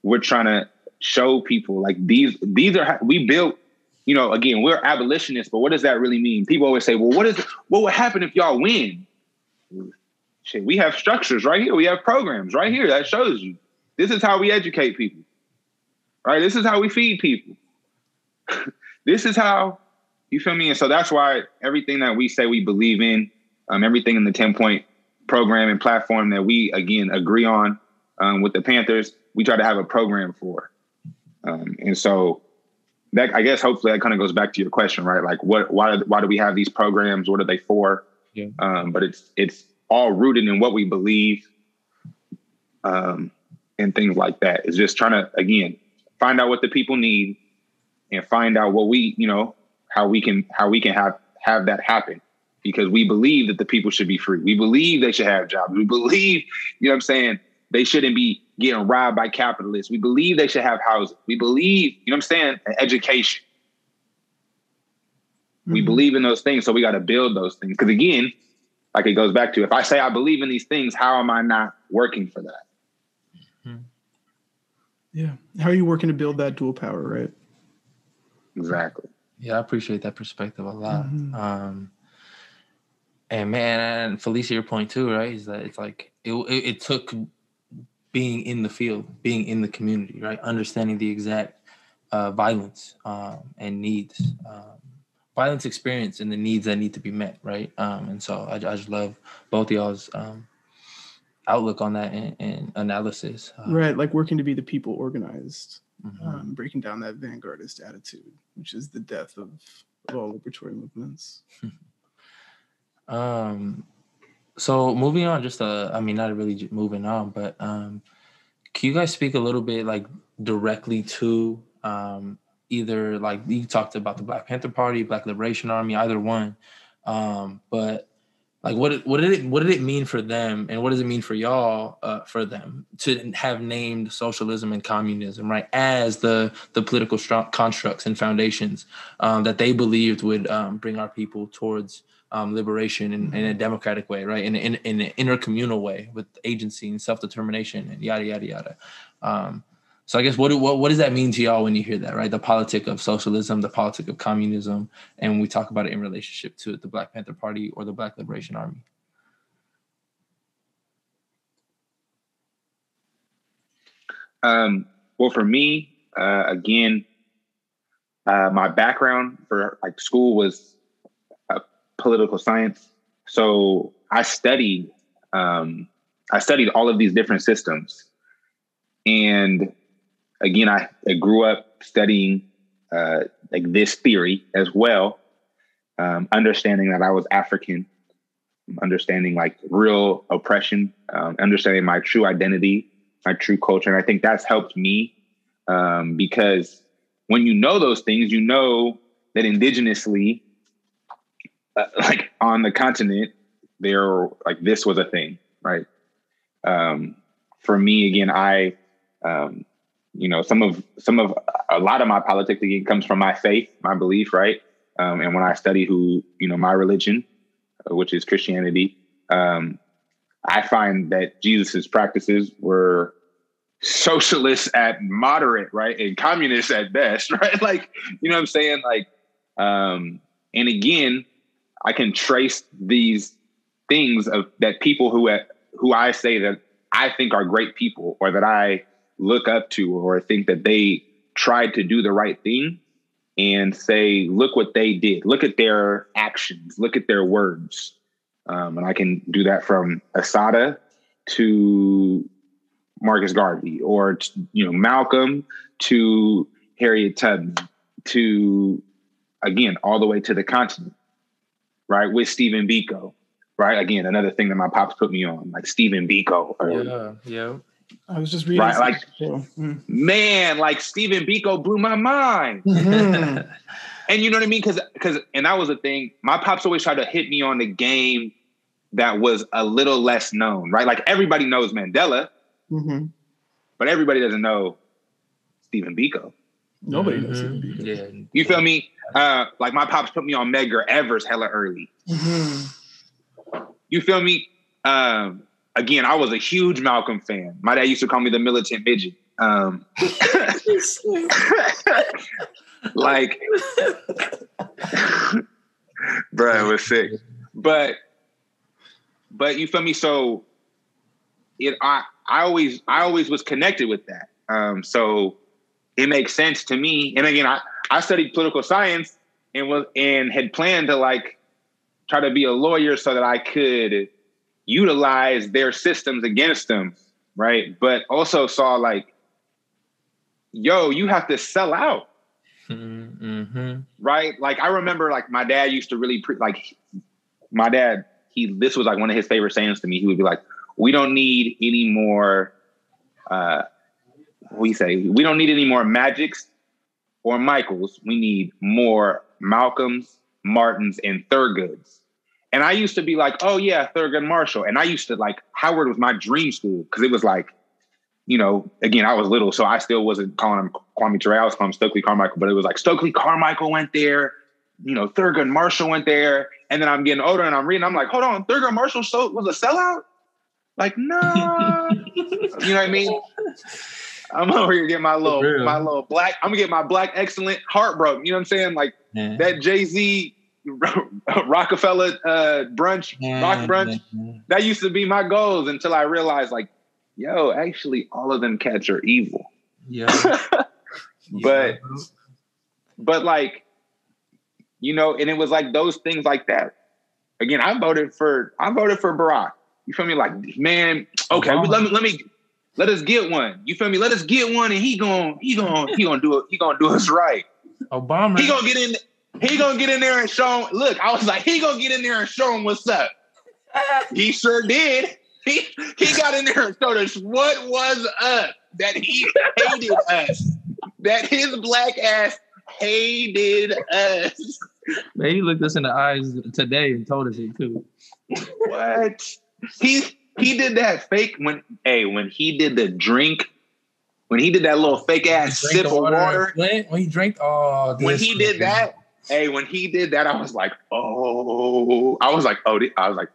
we're trying to show people like these these are we built you know again we're abolitionists but what does that really mean? People always say well what is what would happen if y'all win? Shit we have structures right here. We have programs right here that shows you this is how we educate people right? This is how we feed people. This is how you feel me. And so that's why everything that we say we believe in, um, everything in the ten point program and platform that we again agree on um, with the Panthers, we try to have a program for. Um, and so that I guess hopefully that kind of goes back to your question, right? Like what why why do we have these programs? What are they for? Yeah. Um, but it's it's all rooted in what we believe um, and things like that. It's just trying to again find out what the people need and find out what we, you know, how we can how we can have have that happen because we believe that the people should be free. We believe they should have jobs. We believe, you know what I'm saying, they shouldn't be getting robbed by capitalists. We believe they should have housing. We believe, you know what I'm saying, education. Mm-hmm. We believe in those things, so we got to build those things. Because again, like it goes back to if I say I believe in these things, how am I not working for that? Mm-hmm. Yeah. How are you working to build that dual power, right? Exactly. Yeah, I appreciate that perspective a lot. Mm-hmm. Um, and man, and Felisa, your point too, right? Is that it's like it, it, it took being in the field, being in the community, right? Understanding the exact uh, violence um, and needs, um, violence experience, and the needs that need to be met, right? Um, and so I, I just love both y'all's um, outlook on that and, and analysis. Uh, right, like working to be the people organized mm-hmm. um, breaking down that vanguardist attitude, which is the death of, of all liberatory movements. um, so moving on, just uh, I mean, not really moving on, but um, can you guys speak a little bit like directly to um, either like you talked about the Black Panther Party, Black Liberation Army, either one, um, but like what what did it what did it mean for them and what does it mean for y'all uh, for them to have named socialism and communism right as the the political constructs and foundations um, that they believed would um, bring our people towards um, liberation in, in, a democratic way right in, in, in an intercommunal way with agency and self-determination and yada yada yada um, so I guess what, what what does that mean to y'all when you hear that, right? The politic of socialism, the politic of communism, and we talk about it in relationship to the Black Panther Party or the Black Liberation Army. Um, well, for me, uh, again, uh, my background for like school was political science, so I studied um, I studied all of these different systems, and again, I, I grew up studying uh, like this theory as well, um, understanding that I was African, understanding like real oppression, um, understanding my true identity, my true culture. And I think that's helped me um, because when you know those things, you know that indigenously, uh, like on the continent, there like this was a thing, right? Um, for me, again, I um, you know, some of some of a lot of my politics again comes from my faith, my belief, right? Um, and when I study who, you know, my religion, uh, which is Christianity, um, I find that Jesus's practices were socialist at moderate, right, and communist at best, right? Like, you know what I'm saying? Like, um, and again, I can trace these things of that people who who I say that I think are great people or that I look up to or think that they tried to do the right thing and say, look what they did. Look at their actions. Look at their words. Um, and I can do that from Assata to Marcus Garvey or, you know, Malcolm to Harriet Tubman to, again, all the way to the continent, right? With Stephen Biko, right? Again, another thing that my pops put me on, like Stephen Biko. Or, yeah, yeah. I was just reading. Right, like mm. man, like Stephen Biko blew my mind. Mm-hmm. and you know what I mean? Because because and that was the thing. My pops always tried to hit me on the game that was a little less known, right? Like everybody knows Mandela, mm-hmm. but everybody doesn't know Stephen Biko. Nobody mm-hmm. knows Stephen Biko. Yeah, you feel me? Uh, like my pops put me on Medgar Evers hella early. Mm-hmm. You feel me? Um, again, I was a huge Malcolm fan. My dad used to call me the militant midget. Um, like, bro, it was sick. But, but you feel me? So, it I I always I always was connected with that. Um, so it makes sense to me. And again, I I studied political science and was and had planned to like try to be a lawyer so that I could utilize their systems against them, right? But also saw like, yo, you have to sell out. Mm-hmm. Right? Like I remember like my dad used to really pre- like my dad, he this was like one of his favorite sayings to me. He would be like, we don't need any more uh we say we don't need any more magics or Michaels. We need more Malcolms, Martins, and Thurgoods. And I used to be like, oh yeah, Thurgood Marshall. And I used to like Howard was my dream school because it was like, you know, again, I was little, so I still wasn't calling him Kwame Ture. I was calling him Stokely Carmichael, but it was like Stokely Carmichael went there, you know, Thurgood Marshall went there. And then I'm getting older and I'm reading, I'm like, hold on, Thurgood Marshall so, was a sellout? Like, no. you know what I mean? I'm over here getting my little, my little black, I'm gonna get my black excellent heartbroken. You know what I'm saying? Like Yeah. that Jay-Z Rockefeller uh, brunch, rock brunch. That used to be my goals until I realized, like, yo, actually, all of them cats are evil. Yeah. But, but like, you know, and it was like those things like that. Again, I voted for, I voted for Barack. You feel me? Like, man, okay, let me, let me, let us get one. You feel me? Let us get one, and he going, he going, he gonna do it. He gonna do us right. Obama. He gonna get in. He gonna get in there and show him. Look, I was like, he gonna get in there and show him what's up. he sure did. He he got in there and showed us what was up. That he hated us. That his black ass hated us. Man, he looked us in the eyes today and told us it too. what? He he did that fake when hey when he did the drink when he did that little fake ass sip of water Flint, when he drank, oh, when he did that hey when he did that I was like oh I was like oh I was like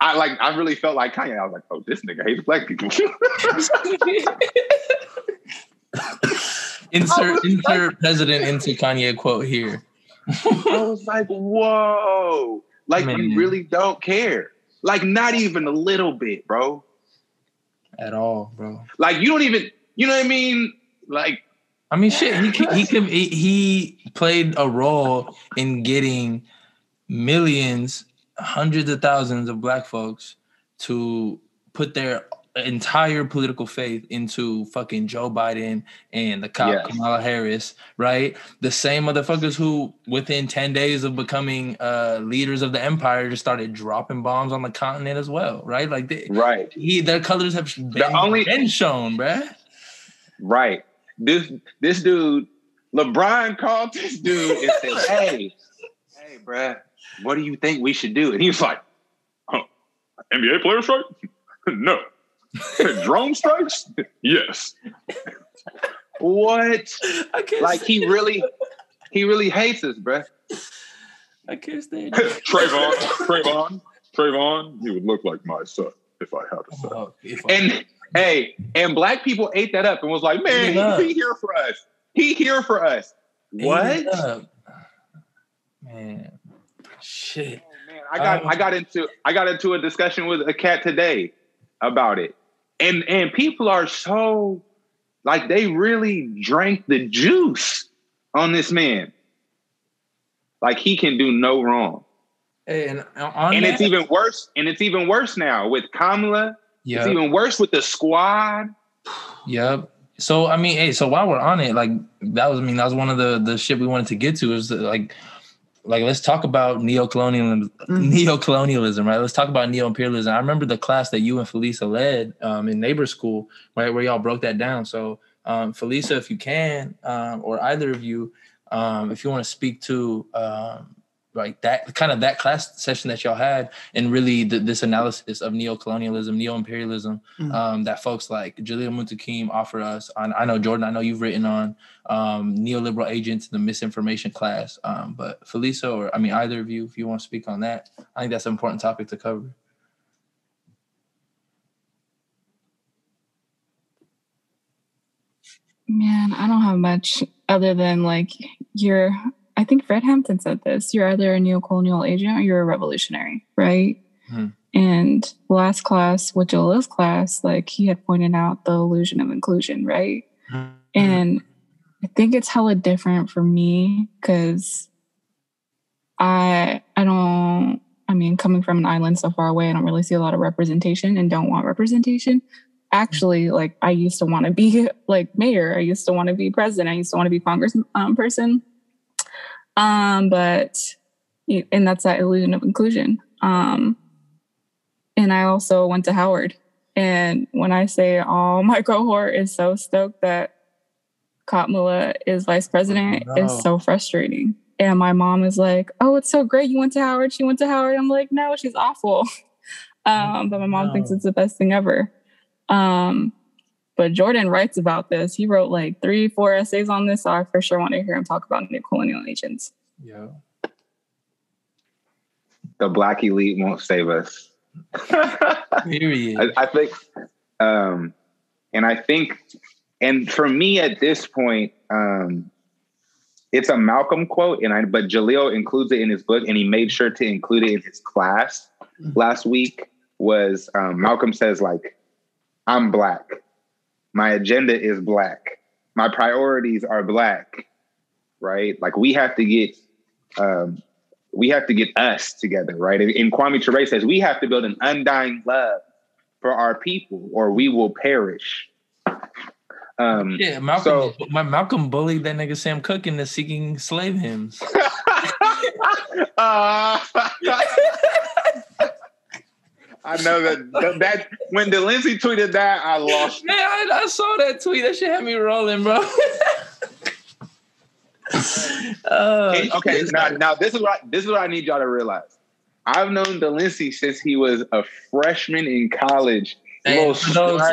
I like I really felt like Kanye. I was like oh this nigga hates black people. Insert insert president into Kanye quote here. I was like whoa. Like Man. you really don't care like not even a little bit bro At all, bro. like you don't even you know what I mean like I mean, shit. He he could he, he played a role in getting millions, hundreds of thousands of black folks to put their entire political faith into fucking Joe Biden and the cop Yes. Kamala Harris, right? The same motherfuckers who, within ten days of becoming uh, leaders of the empire, just started dropping bombs on the continent as well, right? Like they, right he, their colors have been, only- been shown, bruh. Right. This this dude, LeBron called this dude and said, "Hey, hey, bruh, what do you think we should do?" And he was like, huh, "NBA player strike? no. Drone strikes? Yes. what? I can't Like he really, he really hates us, bruh. I can't stand Trayvon, Trayvon, Trayvon, he would look like my son if I had a son. Oh, if I- And hey, and black people ate that up and was like, man, Eat it up. he, he here for us. He here for us. What? Ate it. Man, shit. Man, I got Um, I got into I got into a discussion with a cat today about it. And and people are so like they really drank the juice on this man. Like he can do no wrong. And on And that, it's even worse. And it's even worse now with Kamala. It's even worse with the squad. yep. So I mean, hey, so while we're on it, like that was, I mean, that was one of the the shit we wanted to get to is like, like let's talk about neo-colonialism, neo-colonialism, right? Let's talk about neo-imperialism. I remember the class that you and Felisa led um, in neighbor school, right, where y'all broke that down. So, um, Felisa, if you can, um, or either of you, um, if you want to speak to um, like that kind of that class session that y'all had, and really the, this analysis of neo-colonialism, neo-imperialism, Mhm. um, that folks like Jalil Muntaqim offer us. On, I know Jordan, I know you've written on um, neoliberal agents, in the misinformation class. Um, but Felisa, or I mean, either of you, if you want to speak on that, I think that's an important topic to cover. Man, I don't have much other than like you're. I think Fred Hampton said this. You're either a neocolonial agent or you're a revolutionary, right? Hmm. And last class, with Joel's class, like he had pointed out the illusion of inclusion, right? And I think it's hella different for me because I I don't I mean coming from an island so far away, I don't really see a lot of representation and don't want representation. Actually, like I used to want to be like mayor, I used to want to be president, I used to want to be congress um, person. Um, but and that's that illusion of inclusion. Um, and I also went to Howard. And when I say all my cohort is so stoked that Kamala is vice president, No. it's so frustrating. And my mom is like, "Oh, it's so great you went to Howard. She went to Howard." I'm like, "No, she's awful." Um, but my mom thinks it's the best thing ever. Um, but Jordan writes about this. He wrote like three, four essays on this. So I for sure want to hear him talk about neocolonial agents. Yeah. The black elite won't save us. Period. I, I think, um, and I think, and for me at this point, um, it's a Malcolm quote, and I but Jalil includes it in his book, and he made sure to include it in his class last week. Was um, Malcolm says like, "I'm black, my agenda is black, my priorities are black, right? Like we have to get." Um, we have to get us together, right? And, and Kwame Ture says we have to build an undying love for our people, or we will perish. Um, Yeah, Malcolm. So- my Malcolm bullied that nigga Sam Cooke into seeking slave hymns. uh, I know that, that that when Delancey tweeted that, I lost. Man, I, I saw that tweet. That shit had me rolling, bro. Uh, Hey, okay, now, now this is what this is what I need y'all to realize. I've known Delancey since he was a freshman in college. And Little for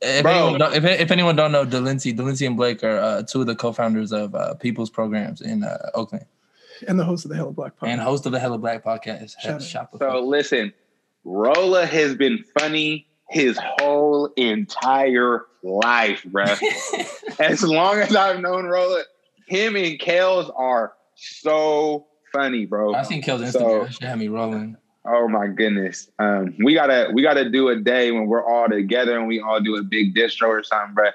If Bro. anyone, don't, if, if anyone don't know, Delancey, Delancey and Blake are uh, two of the co-founders of uh, People's Programs in uh, Oakland and the host of the Hella Black podcast. and host of the Hella Black podcast. Shout out. So listen, Rolla has been funny his whole entire life, bruh. as long as I've known Rolla, him and Kels are so funny, bro. I seen Kel's Instagram. So- that shit had me rolling. Oh my goodness. Um, we gotta we gotta do a day when we're all together and we all do a big distro or something, bruh.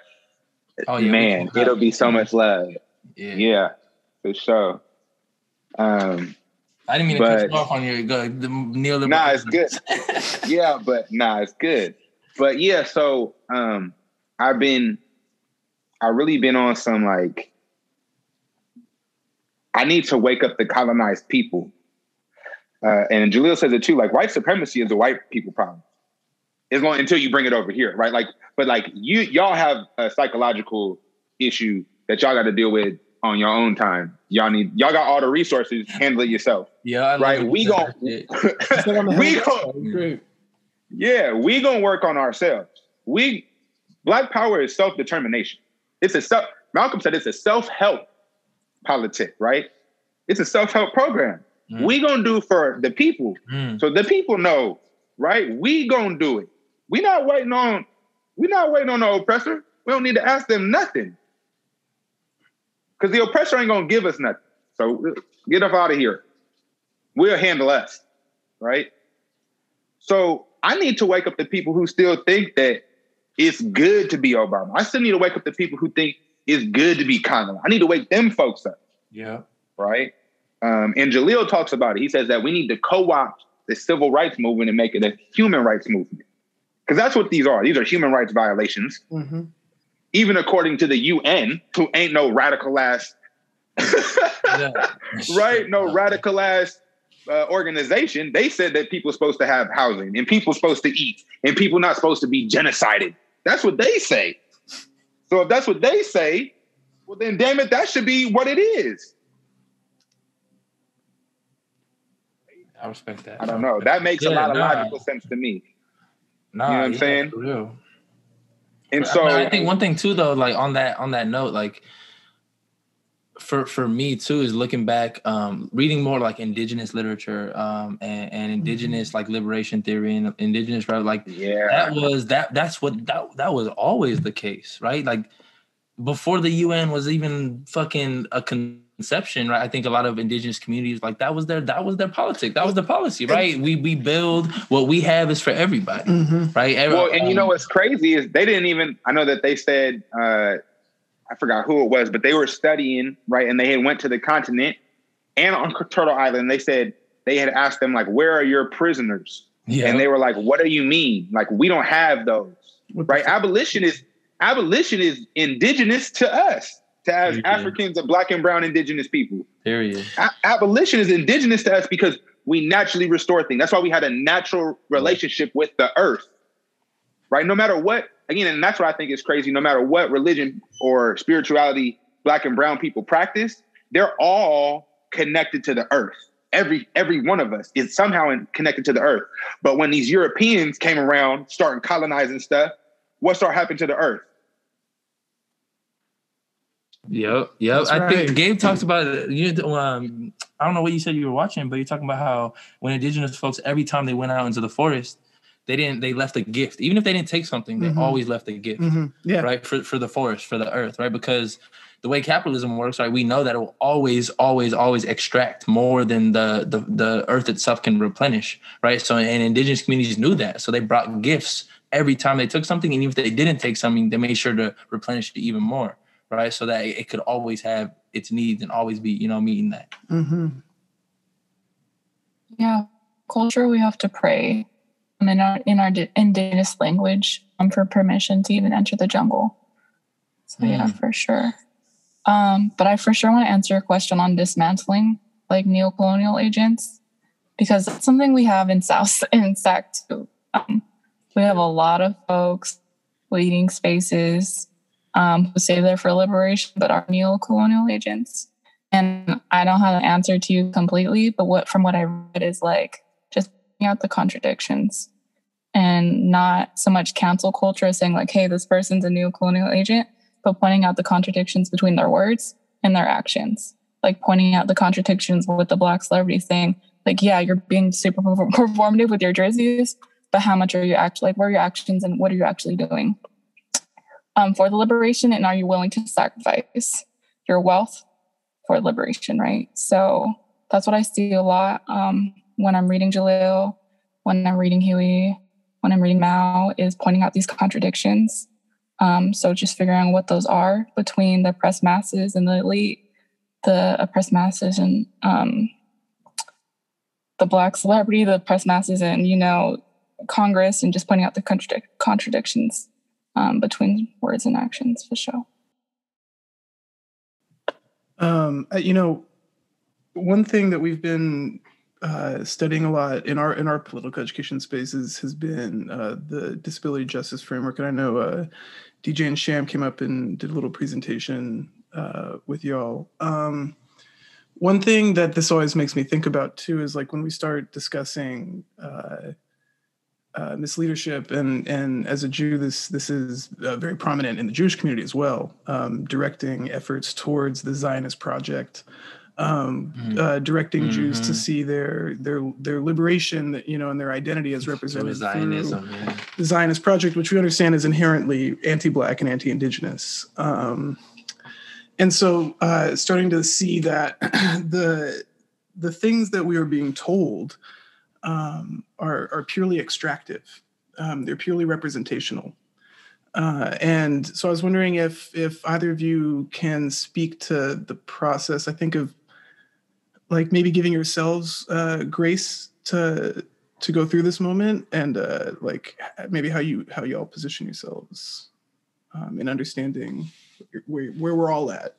Oh yeah, Man, it'll be so much love. Yeah. Yeah, for sure. Um, I didn't mean to cut you off on your go. The neoliberal. Nah, it's good. yeah, but nah, it's good. But yeah, so um I've been I really been on some like I need to wake up the colonized people. Uh, and Jalil says it too, like white supremacy is a white people problem. As long until you bring it over here, right? Like, but like you y'all have a psychological issue that y'all got to deal with on your own time. Y'all need y'all got all the resources, handle it yourself. Yeah, I Right, when we you said gon- that shit. Said on the we Hello gon' Yeah, we gonna work on ourselves. We black power is self determination. It's a self. Malcolm said it's a self help politic, right? It's a self help program. Mm. We gonna do for the people, Mm. so the people know, right? We gonna do it. We not waiting on. We not waiting on the oppressor. We don't need to ask them nothing, because the oppressor ain't gonna give us nothing. So get up out of here. We'll handle us, right? So I need to wake up the people who still think that it's good to be Obama. I still need to wake up the people who think it's good to be Kamala. I need to wake them folks up, Yeah. right? Um, and Jalil talks about it. He says that we need to co-opt the civil rights movement and make it a human rights movement. Because that's what these are. These are human rights violations, Mhm. even according to the UN, who ain't no radical ass, Yeah. right? No radical ass uh, organization. They said that people are supposed to have housing and people are supposed to eat and people not supposed to be genocided. That's what they say. So if that's what they say, well then damn it, that should be what it is. I respect that. I don't know. That makes a Yeah, lot of nah. logical sense to me. Nah, You know what I'm saying? For real. And But, so I, I think one thing too, though, like on that on that note, like for for me too, is looking back, um, reading more like indigenous literature, um, and, and indigenous like liberation theory and indigenous right, like yeah. that was that that's what that that was always the case, right? Like before the UN was even fucking a conception, right? I think a lot of indigenous communities like that was their that was their politic, that was the policy, right? We we build what we have is for everybody, Mhm. right? Every- Well, and you know um, what's crazy is they didn't even. I know that they said uh, I forgot who it was, but they were studying right, and they had went to the continent and on Turtle Island. They said they had asked them like, "Where are your prisoners?" yeah, And they were like, "What do you mean? Like we don't have those." What Right? Abolition is abolition is indigenous to us, to as. Africans and Black and Brown indigenous people. period. A- abolition is indigenous to us because we naturally restore things. That's why we had a natural relationship with the earth, right? No matter what, again, and that's what I think is crazy. No matter what religion or spirituality Black and Brown people practice, they're all connected to the earth. Every every one of us is somehow in, connected to the earth. But when these Europeans came around, starting colonizing stuff, what started happening to the earth? Yep, yep. That's I right. think Gabe talks about it. You, um, I don't know what you said you were watching, but you're talking about how when indigenous folks, every time they went out into the forest, they didn't. They left a gift, even if they didn't take something. They Mhm. always left a gift, Mhm. Yeah. right? For for the forest, for the earth, right? Because the way capitalism works, right? We know that it will always, always, always extract more than the the the earth itself can replenish, right? So, and indigenous communities knew that, so they brought gifts every time they took something, and even if they didn't take something, they made sure to replenish it even more right? So that it could always have its needs and always be, you know, meeting that. mm-hmm. Yeah, culture we have to pray in our in our di- indigenous language um, for permission to even enter the jungle. So yeah, Mm. for sure. Um, but I for sure want to answer your question on dismantling like neocolonial agents because that's something we have in South in SAC too. Um, we have a lot of folks leading spaces um, who say they're for liberation but are neocolonial agents. and I don't have an answer to you completely, but what from what I read is like out the contradictions and not so much cancel culture saying like, hey, this person's a neocolonial agent, but pointing out the contradictions between their words and their actions. Like pointing out the contradictions with the black celebrity saying, like, yeah, you're being super performative with your jerseys, but how much are you actually like what are your actions and what are you actually doing? Um, for the liberation and are you willing to sacrifice your wealth for liberation right? So that's what i see a lot. Um, when i'm reading jalil when i'm reading huey when i'm reading mao is pointing out these contradictions um, so just figuring out what those are between the oppressed masses and the elite the oppressed masses and um, the black celebrity the oppressed masses and you know Congress and just pointing out the contradic- contradictions um, between words and actions for sure. Um, uh, you know, one thing that we've been uh, studying a lot in our in our political education spaces has been uh, the disability justice framework, and I know uh, DJ and Sham came up and did a little presentation uh, with y'all. Um, one thing that this always makes me think about too is like when we start discussing uh, misleadership, and and as a Jew, this this is very prominent in the Jewish community as well, um, directing efforts towards the Zionist project, um, mm-hmm. uh, directing mm-hmm. Jews to see their their their liberation, you know, and their identity as represented Zionism, through yeah. the Zionist project, which we understand is inherently anti-black and anti-indigenous. Um, and so, uh, starting to see that the the things that we are being told um, are, are purely extractive. Um, they're purely representational. Uh, and so I was wondering if if either of you can speak to the process. I think of like maybe giving yourselves uh, grace to to go through this moment, and uh, like maybe how you how you all position yourselves um, in understanding where where we're all at.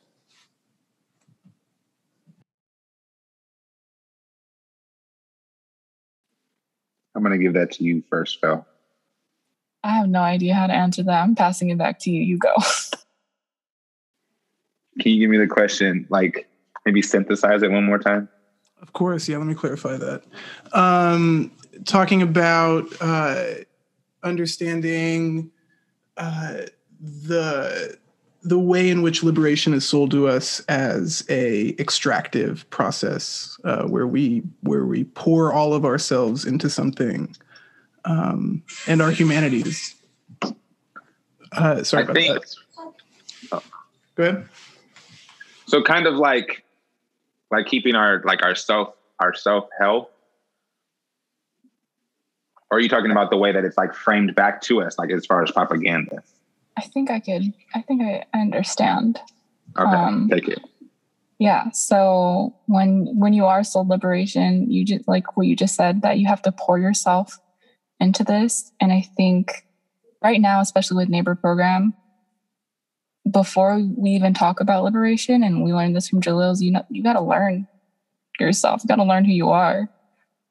I'm going to give that to you first, Phil. I have no idea how to answer that. I'm passing it back to you. You go. Can you give me the question, like maybe synthesize it one more time? Of course. Yeah, let me clarify that. Um, talking about uh, understanding uh, the the way in which liberation is sold to us as a extractive process uh, where we where we pour all of ourselves into something um, and our humanities uh, sorry I about think, that oh. go ahead so kind of like like keeping our like our self our self health or are you talking about the way that it's like framed back to us like as far as propaganda I think I could. I think I understand. Okay, um, take it. Yeah. So when when you are soul liberation, you just like what you just said that you have to pour yourself into this, and I think right now, especially with neighbor program, before we even talk about liberation, and we learned this from Jalil's, you know, you got to learn yourself. You got to learn who you are,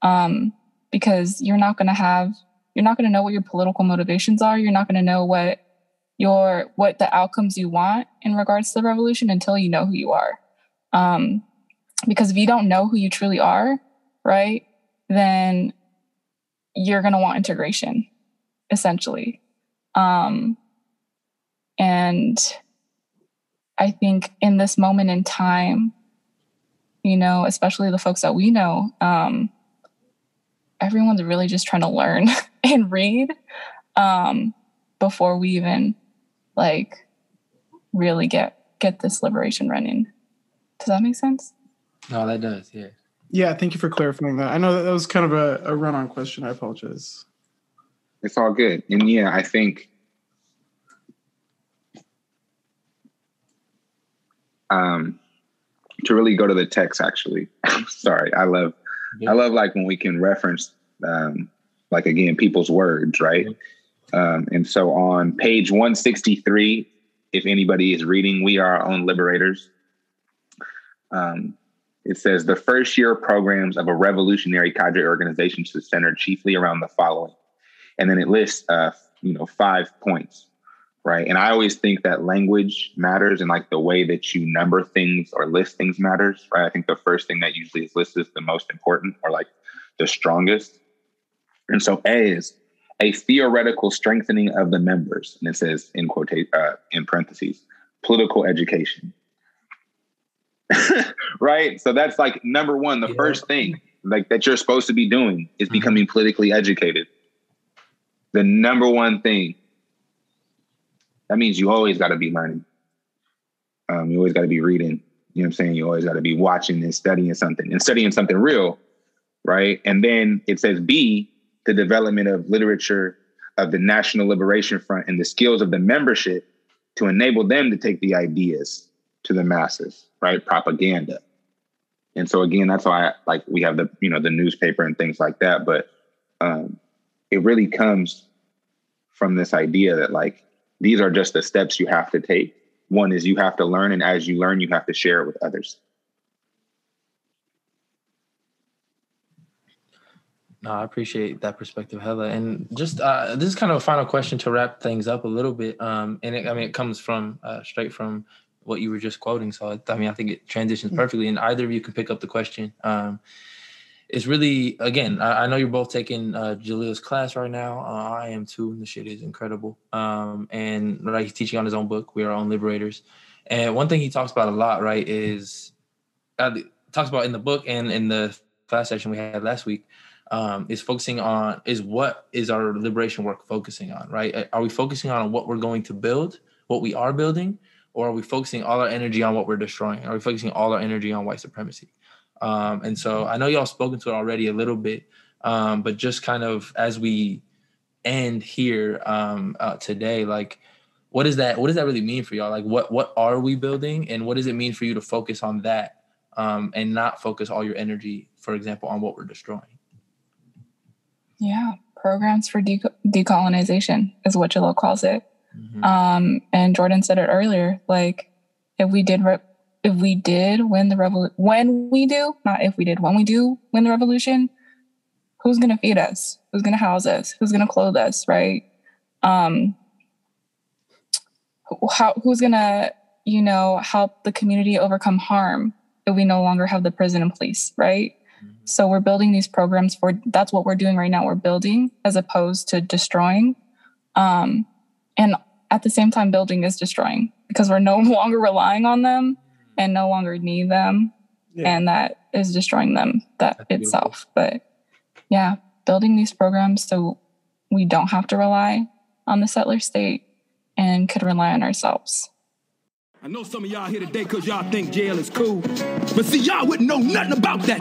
um, because you're not going to have, you're not going to know what your political motivations are. You're not going to know what your what the outcomes you want in regards to the revolution until you know who you are um, because if you don't know who you truly are right then you're going to want integration essentially um, and i think in this moment in time you know especially the folks that we know um, everyone's really just trying to learn and read um, before we even like really get get this liberation running. Does that make sense? No, that does. Yeah. Yeah. Thank you for clarifying that. I know that, that was kind of a, a run on question. I apologize. It's all good. And yeah, I think um, to really go to the text actually. Sorry. I love yeah. I love like when we can reference um, like again people's words, right? Um, and so on page 163, if anybody is reading, we are our own liberators. Um, it says the first year programs of a revolutionary cadre organization should center chiefly around the following. And then it lists, uh, you know, five points. Right? And I always think that language matters and like the way that you number things or list things matters, right? I think the first thing that usually is listed is the most important or like the strongest. And so A is a theoretical strengthening of the members, and it says in quote uh, in parentheses, political education. right? So that's like number one, the yeah. first thing like that you're supposed to be doing is mm-hmm. becoming politically educated. The number one thing. That means you always got to be learning. Um, you always got to be reading. You know what I'm saying? You always got to be watching and studying something and studying something real, right? And then it says B, the development of literature of the National Liberation Front and the skills of the membership to enable them to take the ideas to the masses, right? Propaganda. And so again, that's why like we have the you know the newspaper and things like that. But um, it really comes from this idea that like these are just the steps you have to take. One is you have to learn, and as you learn, you have to share it with others. No, I appreciate that perspective, Hella. And just uh, this is kind of a final question to wrap things up a little bit. Um, and it, I mean, it comes from uh, straight from what you were just quoting. So I mean, I think it transitions mm. perfectly, and either of you can pick up the question. Um, it's really again, I, I, know you're both taking uh, Jalil's class right now. Uh, I am too, and the shit is incredible. Um, and right, he's teaching on his own book. We are own liberators. And one thing he talks about a lot, right, is uh, talks about in the book and in the class session we had last week. Um, is focusing on is what is our liberation work focusing on, right? Are we focusing on what we're going to build, what we are building, or are we focusing all our energy on what we're destroying? Are we focusing all our energy on white supremacy? Um, and so I know y'all spoken to it already a little bit, um, but just kind of as we end here um, uh, today, like what is that? What does that really mean for y'all? Like what what are we building, and what does it mean for you to focus on that um, and not focus all your energy, for example, on what we're destroying? Yeah, programs for de- decolonization is what Jalil calls it. Mm-hmm. Um, and Jordan said it earlier, like if we did, re- if we did win the revolution, when we do, not if we did, when we do win the revolution, who's going to feed us? Who's going to house us? Who's going to clothe us? Right? Um, how, who's going to, you know, help the community overcome harm if we no longer have the prison and police? Right? Mm-hmm. So we're building these programs for that's what we're doing right now. We're building as opposed to destroying. Um, and at the same time building is destroying because we're no longer relying on them and no longer need them yeah. and that is destroying them that That's itself beautiful. but yeah building these programs so we don't have to rely on the settler state and could rely on ourselves I know some of y'all here today because y'all think jail is cool. But see, y'all wouldn't know nothing about that.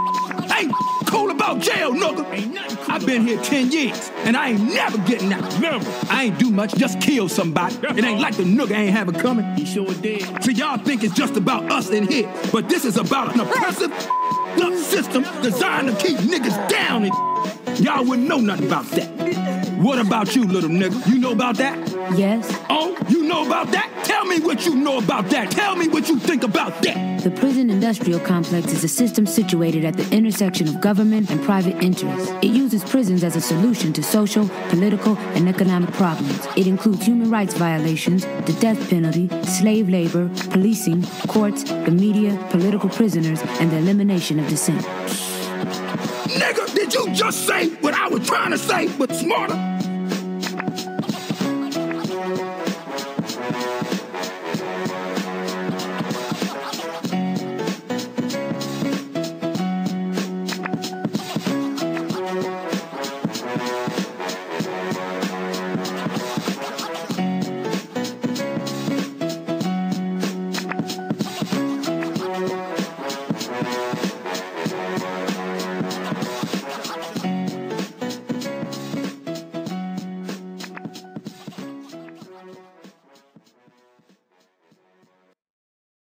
I ain't cool about jail, nigga. Cool I've been here 10 years, and I ain't never getting out. Never. I ain't do much, just kill somebody. It ain't like the nigga ain't have it coming. He sure did. So y'all think it's just about us in here. But this is about an oppressive system designed to keep niggas down. And y'all wouldn't know nothing about that. What about you, little nigga? You know about that? Yes. Oh, you know about that? Tell me what you know about that. Tell me what you think about that. The prison industrial complex is a system situated at the intersection of government and private interests. It uses prisons as a solution to social, political, and economic problems. It includes human rights violations, the death penalty, slave labor, policing, courts, the media, political prisoners, and the elimination of dissent. Nigga, did you just say what I was trying to say, but smarter?